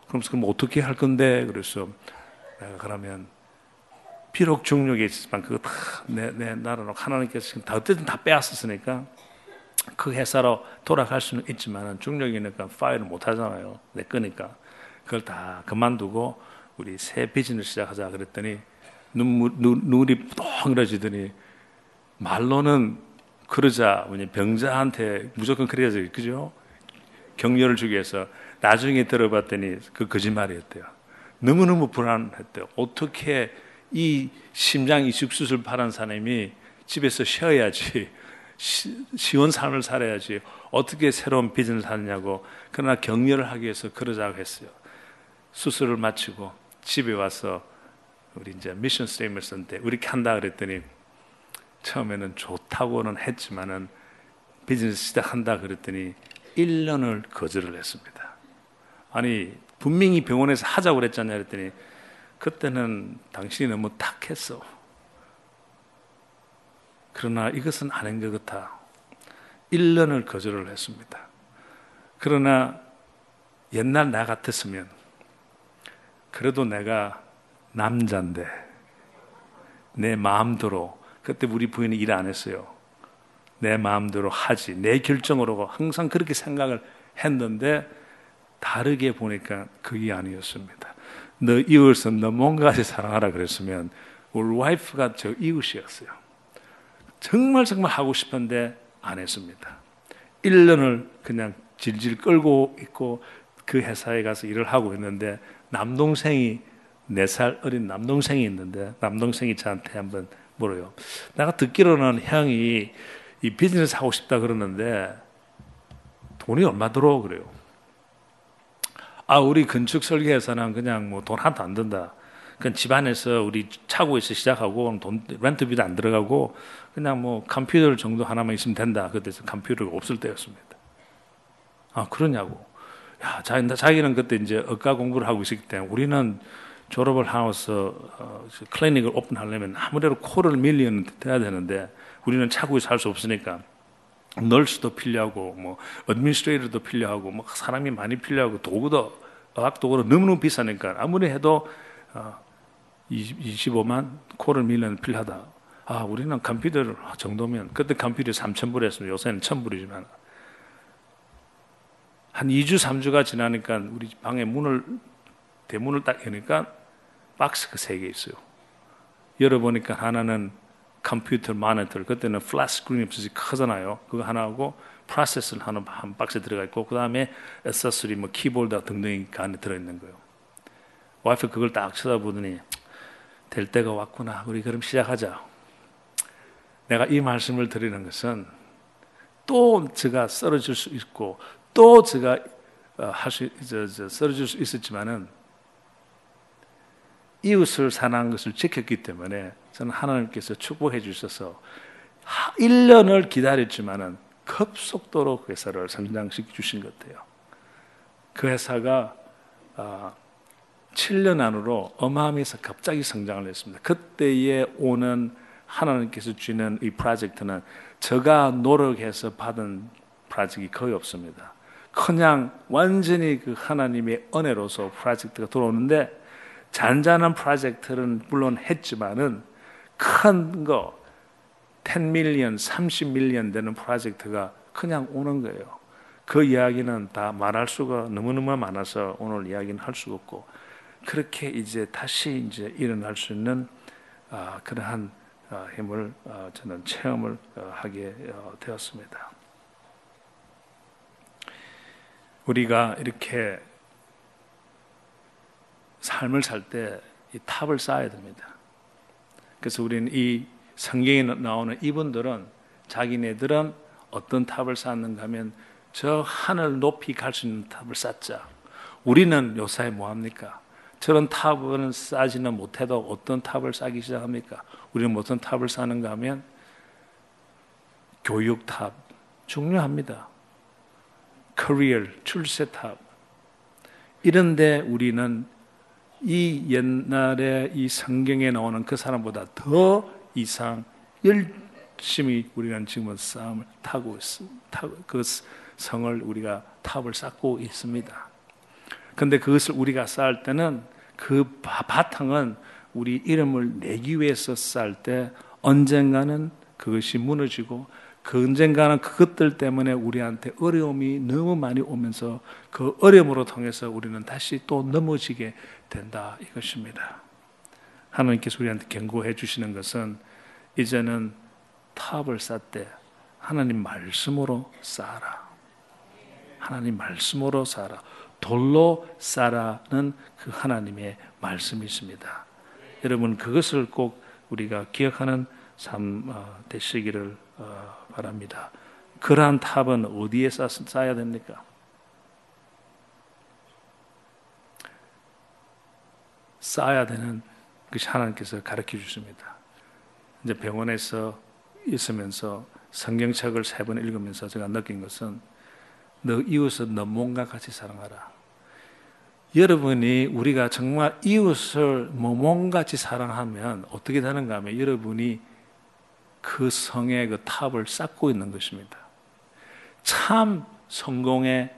그럼 그럼 어떻게 할 건데? 그래서 내가 그러면 비록 중력에 있지만 그거 다 내 내 나라로 하나님께서 지금 다 어쨌든 다 빼앗았으니까 그 회사로 돌아갈 수는 있지만 중력이니까 파일을 못 하잖아요. 내 거니까. 그걸 다 그만두고 우리 새 비즈니스 시작하자 그랬더니 눈물, 눈, 눈이 뻥그러지더니 말로는 그러자 병자한테 무조건 그래야지 그죠? 격려를 주기 위해서 나중에 들어봤더니 그 거짓말이었대요. 너무너무 불안했대요. 어떻게 이 심장 이식 수술 받은 사람이 집에서 쉬어야지 시, 쉬운 삶을 살아야지 어떻게 새로운 비전을 하느냐고 그러나 격려를 하기 위해서 그러자고 했어요. 수술을 마치고 집에 와서 우리 이제 mission statement 썼는데 우리 한다 그랬더니 처음에는 좋다고는 했지만은 비즈니스 시작한다 그랬더니 1년을 거절을 했습니다. 아니 분명히 병원에서 하자고 그랬잖아요 그랬더니 그때는 당신이 너무 탁했어. 그러나 이것은 아닌 것 같아. 1년을 거절을 했습니다. 그러나 옛날 나 같았으면 그래도 내가 남잔데 내 마음대로 그때 우리 부인이 일 안 했어요. 내 마음대로 하지, 내 결정으로 항상 그렇게 생각을 했는데 다르게 보니까 그게 아니었습니다. 너 이웃은 너 뭔가지 사랑하라 그랬으면 우리 와이프가 저 이웃이었어요. 정말 정말 하고 싶은데 안 했습니다. 1년을 그냥 질질 끌고 있고 그 회사에 가서 일을 하고 있는데 남동생이 4살 어린 남동생이 있는데 남동생이 저한테 한번 물어요. 내가 듣기로는 형이 이 비즈니스 하고 싶다 그러는데 돈이 얼마 들어 그래요. 아 우리 건축 설계회사는 그냥 뭐 돈 하나도 안 든다. 그 집안에서 우리 차고에서 시작하고 돈 렌트비도 안 들어가고 그냥 뭐 컴퓨터 정도 하나만 있으면 된다. 그때서 컴퓨터가 없을 때였습니다. 아 그러냐고. 야 자기 자기는 그때 이제 의과 공부를 하고 있었기 때문에 우리는 졸업을 하고서 어, 클리닉을 오픈하려면 아무래도 quarter million은 돼야 되는데 우리는 차고에 살 수 없으니까 nurse도 필요하고 뭐 administrator도 필요하고 뭐 사람이 많이 필요하고 도구도 의학 도구도 너무너무 비싸니까 아무리 해도 어, 25만 quarter million은 필요하다. 아 우리는 컴퓨터 정도면 그때 컴퓨터 3천 불이었으면 요새는 1천 불이지만 한 2주 3주가 지나니까 우리 방에 문을 대문을 딱 여니까 박스가 세 개 있어요. 열어보니까 하나는 컴퓨터 모니터, 그때는 flat screen이 없어서 크잖아요. 그거 하나하고 프로세서를 하나 한 박스에 들어가 있고 그 다음에 액세서리, 뭐 키보드 등등이 그 안에 들어있는 거예요. 와이프 그걸 딱 쳐다보더니 될 때가 왔구나. 우리 그럼 시작하자. 내가 이 말씀을 드리는 것은 또 제가 쓰러질 수 있고 또 제가 어, 할수 쓰러질 수 있었지만은 이웃을 사랑한 것을 지켰기 때문에 저는 하나님께서 축복해 주셔서 1년을 기다렸지만은 급속도로 그 회사를 성장시켜 주신 것 같아요. 그 회사가 7년 아, 안으로 어마어마해서 갑자기 성장을 했습니다. 그때에 오는 하나님께서 주는 이 프로젝트는 제가 노력해서 받은 프로젝트가 거의 없습니다. 그냥 완전히 그 하나님의 은혜로서 프로젝트가 들어오는데 잔잔한 프로젝트는 물론 했지만은 큰 거, 10 밀리언, 30 밀리언 되는 프로젝트가 그냥 오는 거예요. 그 이야기는 다 말할 수가 너무너무 많아서 오늘 이야기는 할 수가 없고 그렇게 이제 다시 이제 일어날 수 있는 아, 그러한 아, 힘을 아, 저는 체험을 어, 하게 어, 되었습니다. 우리가 이렇게 삶을 살 때 이 탑을 쌓아야 됩니다. 그래서 우리는 이 성경에 나오는 이분들은 자기네들은 어떤 탑을 쌓는가 하면 저 하늘 높이 갈 수 있는 탑을 쌓자. 우리는 요새 뭐 합니까? 저런 탑은 쌓지는 못해도 어떤 탑을 쌓기 시작합니까? 우리는 어떤 탑을 쌓는가 하면 교육 탑 중요합니다. 커리어 출세 탑 이런데 우리는 이 옛날에 이 성경에 나오는 그 사람보다 더 이상 열심히 우리는 지금은 싸움을 타고 있습니다. 그 성을 우리가 탑을 쌓고 있습니다. 근데 그것을 우리가 쌓을 때는 그 바탕은 우리 이름을 내기 위해서 쌓을 때 언젠가는 그것이 무너지고 그 언젠가는 그것들 때문에 우리한테 어려움이 너무 많이 오면서 그 어려움으로 통해서 우리는 다시 또 넘어지게 된다 이것입니다. 하나님께서 우리한테 경고해 주시는 것은 이제는 탑을 쌓되 하나님 말씀으로 쌓아라. 하나님 말씀으로 쌓아라. 돌로 쌓아라는 그 하나님의 말씀이 있습니다. 여러분 그것을 꼭 우리가 기억하는 삶 어, 되시기를 어, 바랍니다. 그러한 탑은 어디에 쌓아야 됩니까? 쌓아야 되는 것이 하나님께서 가르쳐 주십니다. 이제 병원에서 있으면서 성경책을 세 번 읽으면서 제가 느낀 것은 너 이웃을 너 몸과 같이 사랑하라. 여러분이 우리가 정말 이웃을 뭐 몸같이 사랑하면 어떻게 되는가 하면 여러분이 그 성의 그 탑을 쌓고 있는 것입니다. 참 성공의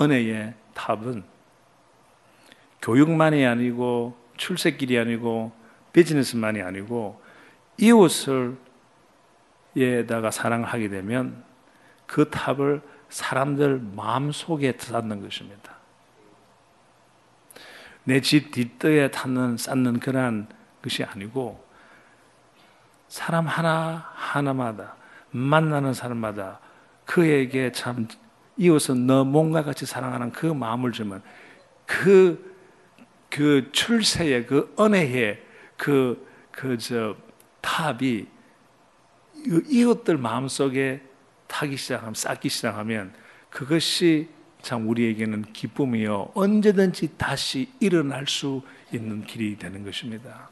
은혜의 탑은 교육만이 아니고 출세길이 아니고 비즈니스만이 아니고 이웃을 탑에다가 사랑을 하게 되면 그 탑을 사람들 마음 속에 쌓는 것입니다. 내 집 뒷뜰에 탔는 쌓는 그러한 것이 아니고 사람 하나 하나마다 만나는 사람마다 그에게 참 이웃은 너 몸과 같이 사랑하는 그 마음을 주면 그, 그 출세의 그 은혜의 그, 그, 저, 탑이 이웃들 마음속에 타기 시작하면, 쌓기 시작하면 그것이 참 우리에게는 기쁨이요. 언제든지 다시 일어날 수 있는 길이 되는 것입니다.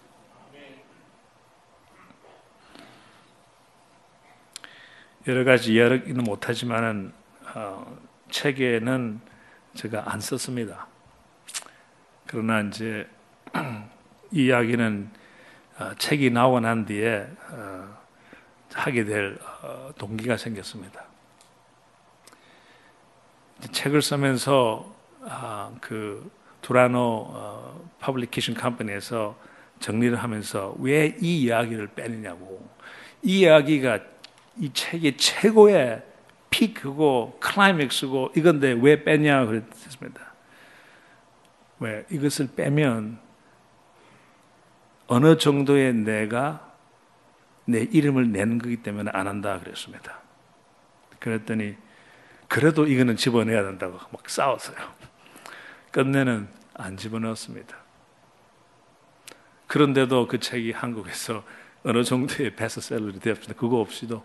여러 가지 이야기는 못하지만은 어, 책에는 제가 안 썼습니다. 그러나 이제 이 이야기는 어, 책이 나오고 난 뒤에 어, 하게 될 어, 동기가 생겼습니다. 책을 쓰면서 아, 그 두란노 어, publication company에서 정리를 하면서 왜 이 이야기를 빼느냐고 이 이야기가 이 책의 최고의 피크고 클라이맥스고 이건데 왜 빼냐 그랬습니다. 왜 이것을 빼면 어느 정도의 내가 내 이름을 낸 거기 때문에 안 한다 그랬습니다. 그랬더니 그래도 이거는 집어내야 된다고 막 싸웠어요. 끝내는 안 집어넣었습니다. 그런데도 그 책이 한국에서 어느 정도의 베스트셀러이 되었습니다. 그거 없이도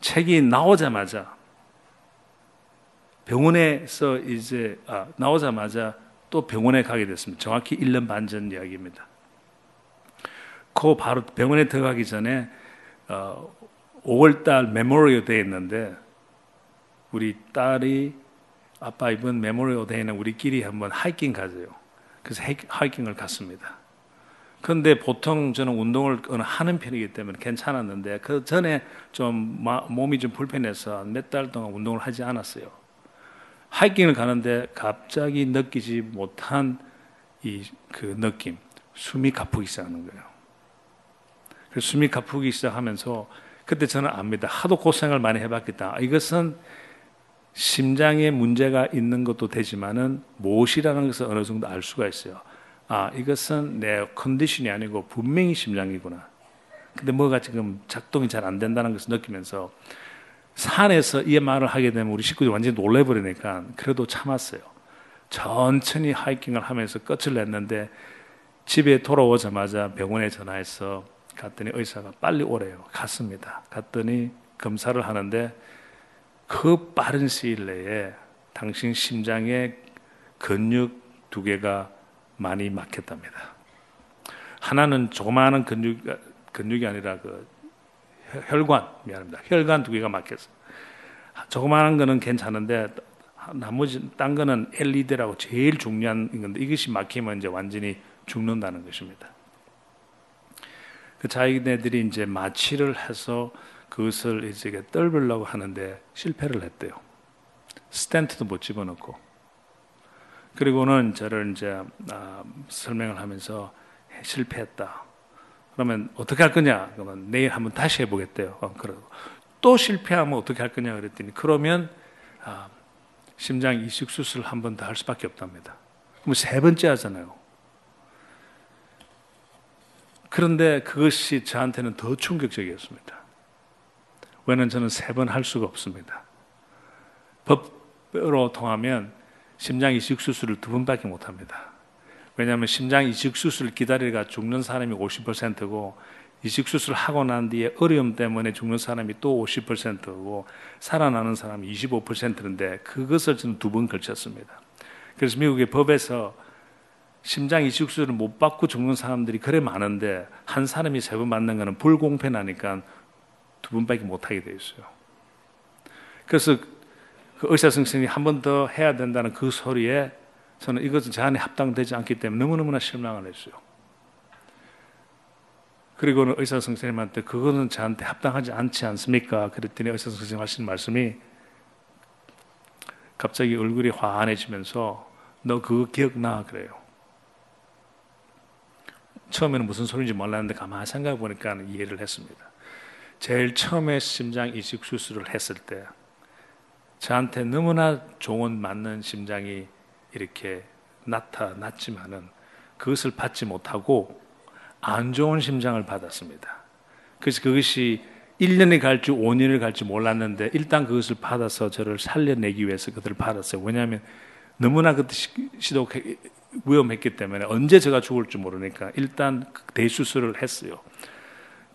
책이 나오자마자 병원에서 이제 아, 나오자마자 또 병원에 가게 됐습니다. 정확히 1년 반 전 이야기입니다. 그 바로 병원에 들어가기 전에 어, 5월달 Memorial Day 있는데 우리 딸이 아빠 이번 Memorial Day는 우리끼리 한번 하이킹 가세요. 그래서 하이킹을 갔습니다. 그런데 보통 저는 운동을 하는 편이기 때문에 괜찮았는데 그 전에 좀 몸이 좀 불편해서 몇 달 동안 운동을 하지 않았어요. 하이킹을 가는데 갑자기 느끼지 못한 이 그 느낌, 숨이 가쁘기 시작하는 거예요. 그 숨이 가쁘기 시작하면서 그때 저는 압니다. 하도 고생을 많이 해봤겠다. 이것은 심장에 문제가 있는 것도 되지만은 무엇이라는 것을 어느 정도 알 수가 있어요. 아, 이것은 내 컨디션이 아니고 분명히 심장이구나. 근데 뭐가 지금 작동이 잘 안 된다는 것을 느끼면서 산에서 이 말을 하게 되면 우리 식구들이 완전히 놀래버리니까 그래도 참았어요. 천천히 하이킹을 하면서 끝을 냈는데 집에 돌아오자마자 병원에 전화해서 갔더니 의사가 빨리 오래요. 갔습니다. 갔더니 검사를 하는데 그 빠른 시일 내에 당신 심장에 근육 두 개가 많이 막혔답니다. 하나는 조그마한 근육, 근육이 아니라 그 혈관, 미안합니다. 혈관 두 개가 막혔어요. 조그마한 거는 괜찮은데 나머지 딴 거는 LED라고 제일 중요한 건데 이것이 막히면 이제 완전히 죽는다는 것입니다. 그 자기네들이 이제 마취를 해서 그것을 이제 떨으려고 하는데 실패를 했대요. 스탠트도 못 집어넣고 그리고는 저를 이제 아, 설명을 하면서 실패했다. 그러면 어떻게 할 거냐? 그러면 내일 한번 다시 해보겠대요. 어, 그러고 또 실패하면 어떻게 할 거냐 그랬더니 그러면 아, 심장 이식 수술 한 번 더 할 수밖에 없답니다. 그럼 세 번째 하잖아요. 그런데 그것이 저한테는 더 충격적이었습니다. 왜냐하면 저는 세 번 할 수가 없습니다. 법으로 통하면 심장 이식 수술을 두 번밖에 못 합니다. 왜냐하면 심장 이식 수술 기다리가 죽는 사람이 50%고 이식 수술 하고 난 뒤에 어려움 때문에 죽는 사람이 또 50%고 살아나는 사람이 25%인데 그것을 저는 두 번 걸쳤습니다. 그래서 미국의 법에서 심장 이식 수술을 못 받고 죽는 사람들이 그래 많은데 한 사람이 세 번 맞는 것은 불공평하니까 두 번밖에 못 하게 돼 있어요. 그래서 그 의사 선생님이 한 번 더 해야 된다는 그 소리에 저는 이것은 제 안에 합당되지 않기 때문에 너무너무나 실망을 했어요. 그리고는 의사 선생님한테 그거는 저한테 합당하지 않지 않습니까? 그랬더니 의사 선생님 하신 말씀이 갑자기 얼굴이 환해지면서 너 그거 기억나? 그래요. 처음에는 무슨 소리인지 몰랐는데 가만히 생각해 보니까 이해를 했습니다. 제일 처음에 심장 이식 수술을 했을 때 저한테 너무나 좋은 맞는 심장이 이렇게 나타났지만은 그것을 받지 못하고 안 좋은 심장을 받았습니다. 그래서 그것이 1년이 갈지 5년이 갈지 몰랐는데 일단 그것을 받아서 저를 살려내기 위해서 그들을 받았어요. 왜냐하면 너무나 그때 시도 위험했기 때문에 언제 제가 죽을지 모르니까 일단 대수술을 했어요.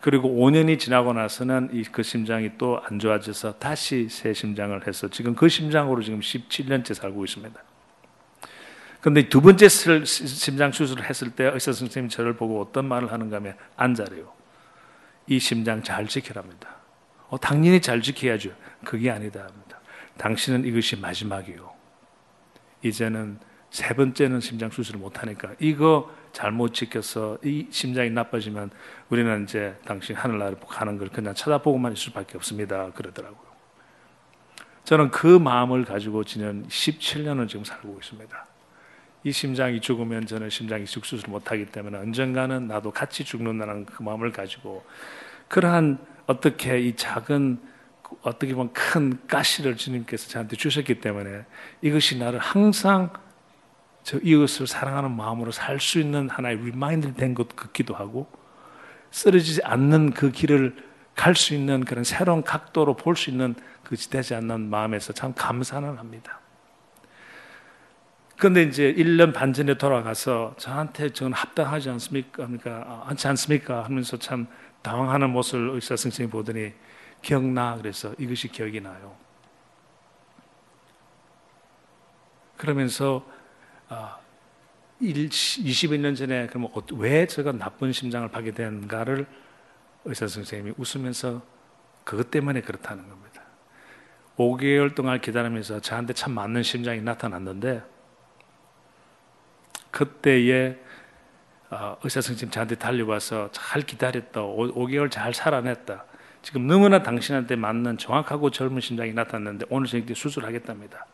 그리고 5년이 지나고 나서는 이 그 심장이 또 안 좋아져서 다시 새 심장을 해서 지금 그 심장으로 지금 17년째 살고 있습니다. 근데 두 번째 심장 수술을 했을 때 의사 선생님이 저를 보고 어떤 말을 하는가 하면 앉아래요. 이 심장 잘 지키랍니다. 어, 당연히 잘 지켜야죠. 그게 아니다 합니다. 당신은 이것이 마지막이요. 이제는 세 번째는 심장 수술을 못 하니까 이거 잘못 지켜서 이 심장이 나빠지면 우리는 이제 당신 하늘나라로 가는 걸 그냥 쳐다보고만 있을 수밖에 없습니다. 그러더라고요. 저는 그 마음을 가지고 지난 17년을 지금 살고 있습니다. 이 심장이 죽으면 저는 심장이 수술을 못하기 때문에 언젠가는 나도 같이 죽는다는 그 마음을 가지고 그러한 어떻게 이 작은 어떻게 보면 큰 가시를 주님께서 저한테 주셨기 때문에 이것이 나를 항상 저 이것을 사랑하는 마음으로 살 수 있는 하나의 remind 된것 같기도 하고 쓰러지지 않는 그 길을 갈 수 있는 그런 새로운 각도로 볼 수 있는 그것이 되지 않는 마음에서 참 감사는 합니다. 그런데 이제 1년 반 전에 돌아가서 저한테 저는 합당하지 않습니까? 그러니까 않지 않습니까? 하면서 참 당황하는 모습을 의사 선생님이 보더니 기억나 그래서 이것이 기억이 나요. 그러면서 아, 21년 전에 그러면 어, 왜 제가 나쁜 심장을 받게 되는가를 의사 선생님이 웃으면서 그것 때문에 그렇다는 겁니다. 5개월 동안 기다리면서 저한테 참 맞는 심장이 나타났는데 그때에 어, 의사 선생님 저한테 달려와서 잘 기다렸다. 5, 개월잘 살아냈다. 지금 너무나 당신한테 맞는 정확하고 젊은 심장이 나타났는데 오늘 저녁 수술하겠답니다.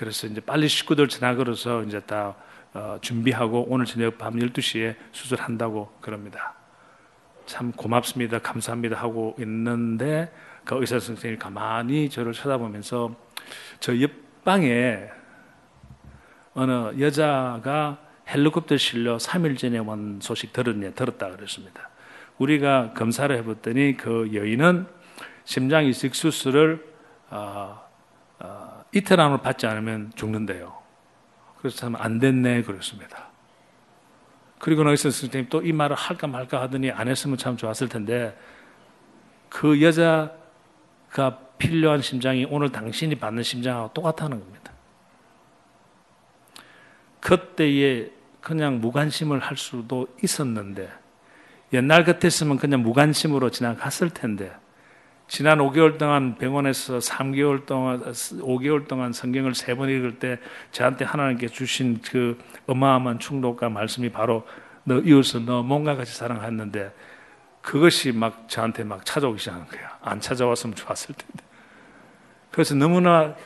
그래서 이제 빨리 식구들 걸어서 이제 다 어, 준비하고 오늘 저녁 밤 12시에 수술한다고 그럽니다. 참 고맙습니다. 감사합니다. 하고 있는데 그 의사 선생님이 가만히 저를 쳐다보면서 저 옆방에 어느 여자가 헬리콥터 실려 3일 전에 온 소식 들었냐, 들었다 그랬습니다. 우리가 검사를 해봤더니 그 여인은 심장 이식 수술을 어, 어, 안으로 받지 않으면 죽는데요. 그래서 참 안 됐네 그랬습니다. 그리고 나서 선생님 또 이 말을 할까 말까 하더니 안 했으면 참 좋았을 텐데 그 여자가 필요한 심장이 오늘 당신이 받는 심장하고 똑같다는 겁니다. 그때에 그냥 무관심을 할 수도 있었는데 옛날 같았으면 그냥 무관심으로 지나갔을 텐데 지난 5개월 동안 병원에서 3개월 동안 5개월 동안 성경을 세 번 읽을 때 저한테 하나님께 주신 그 어마어마한 충동과 말씀이 바로 너 이웃을 너 몸과 같이 사랑했는데 그것이 막 저한테 막 찾아오기 시작한 거야. 안 찾아왔으면 좋았을 텐데. 그래서 너무나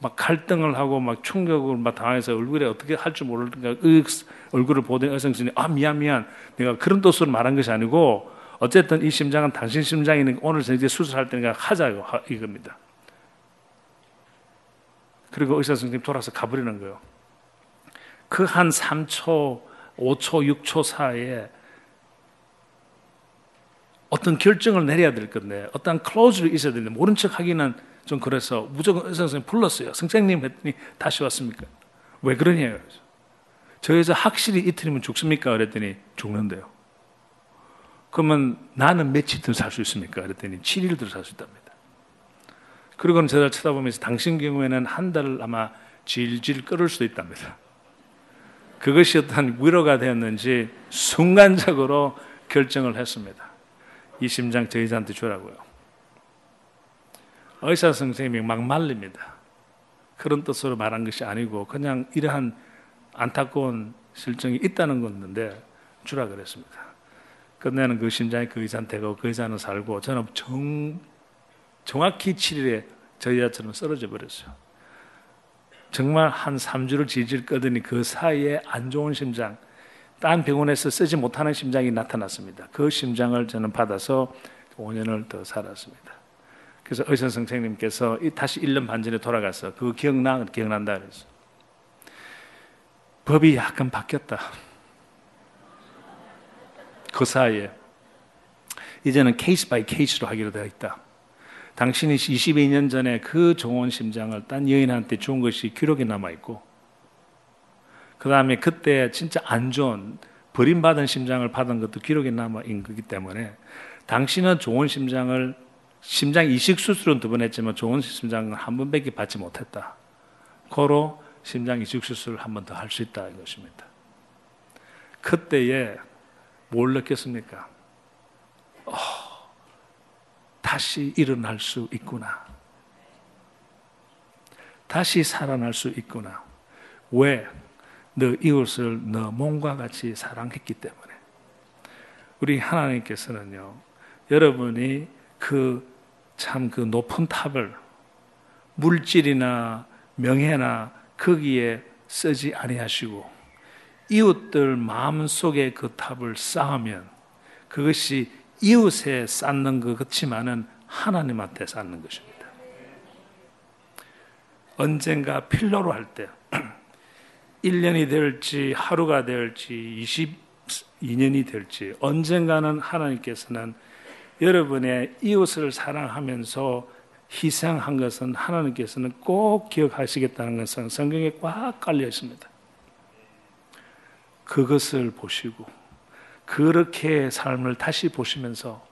막 갈등을 하고 막 충격을 막 당해서 얼굴에 어떻게 할 줄 모르니까 얼굴을 보던 여성신이 아 미안 미안 내가 그런 뜻으로 말한 것이 아니고 어쨌든 이 심장은 당신 심장이니까 오늘 이제 수술할 때니까 하자고 이겁니다. 그리고 의사 선생님 돌아서 가버리는 거예요. 그 한 3초, 5초, 6초 사이에 어떤 결정을 내려야 될 건데 어떤 클로즈를 있어야 되는데 모른 척 하기는 좀 그래서 무조건 의사 선생님 불렀어요. 선생님 했더니 다시 왔습니까? 왜 그러냐요. 저 여자 확실히 이틀이면 죽습니까? 그랬더니 죽는데요. 그러면 나는 며칠 더살수 있습니까? 그랬더니 7일 더살수 있답니다. 그리고는 저를 쳐다보면서 당신 경우에는 한 달을 아마 질질 끓을 수도 있답니다. 그것이 어떤 위로가 되었는지 순간적으로 결정을 했습니다. 이 심장 저희한테 주라고요. 의사 선생님이 막 말립니다. 그런 뜻으로 말한 것이 아니고 그냥 이러한 안타까운 실정이 있다는 건데 주라 그랬습니다. 끝내는 그 심장이 그 의사한테 가고 그 의사는 살고 저는 정, 정확히 7일에 저희 아처럼 쓰러져 버렸어요. 정말 한 3주를 질질 끄더니 그 사이에 안 좋은 심장, 딴 병원에서 쓰지 못하는 심장이 나타났습니다. 그 심장을 저는 받아서 5년을 더 살았습니다. 그래서 의사 선생님께서 다시 1년 반 전에 돌아가서 그거 기억나? 기억난다 그래서 법이 약간 바뀌었다. 그 사이에 이제는 case by case로 하기로 되어 있다. 당신이 22년 전에 그 좋은 심장을 딴 여인한테 준 것이 기록에 남아 있고, 그 다음에 그때 진짜 안 좋은 버림받은 심장을 받은 것도 기록에 남아 있는 거기 때문에 당신은 좋은 심장을 심장 이식 수술은 두 번 했지만 좋은 심장은 한 번밖에 받지 못했다. 고로 심장 이식 수술을 한 번 더 할 수 있다 이것입니다. 그때에 뭘 느꼈습니까? 어, 다시 일어날 수 있구나. 다시 살아날 수 있구나. 왜? 너 이웃을 너 몸과 같이 사랑했기 때문에. 우리 하나님께서는요, 여러분이 그 참그 높은 탑을 물질이나 명예나 거기에 쓰지 아니하시고 이웃들 마음 속에 그 탑을 쌓으면 그것이 이웃에 쌓는 것 같지만은 하나님한테 쌓는 것입니다. 언젠가 필요로 할 때, 1년이 될지, 하루가 될지, 22년이 될지, 언젠가는 하나님께서는 여러분의 이웃을 사랑하면서 희생한 것은 하나님께서는 꼭 기억하시겠다는 것은 성경에 꽉 깔려 있습니다. 그것을 보시고 그렇게 삶을 다시 보시면서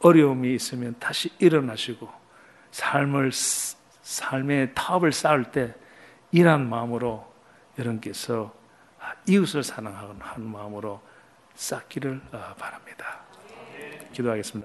어려움이 있으면 다시 일어나시고 삶을 삶의 탑을 쌓을 때 이런 마음으로 여러분께서 이웃을 사랑하는 마음으로 쌓기를 어, 바랍니다. 기도하겠습니다.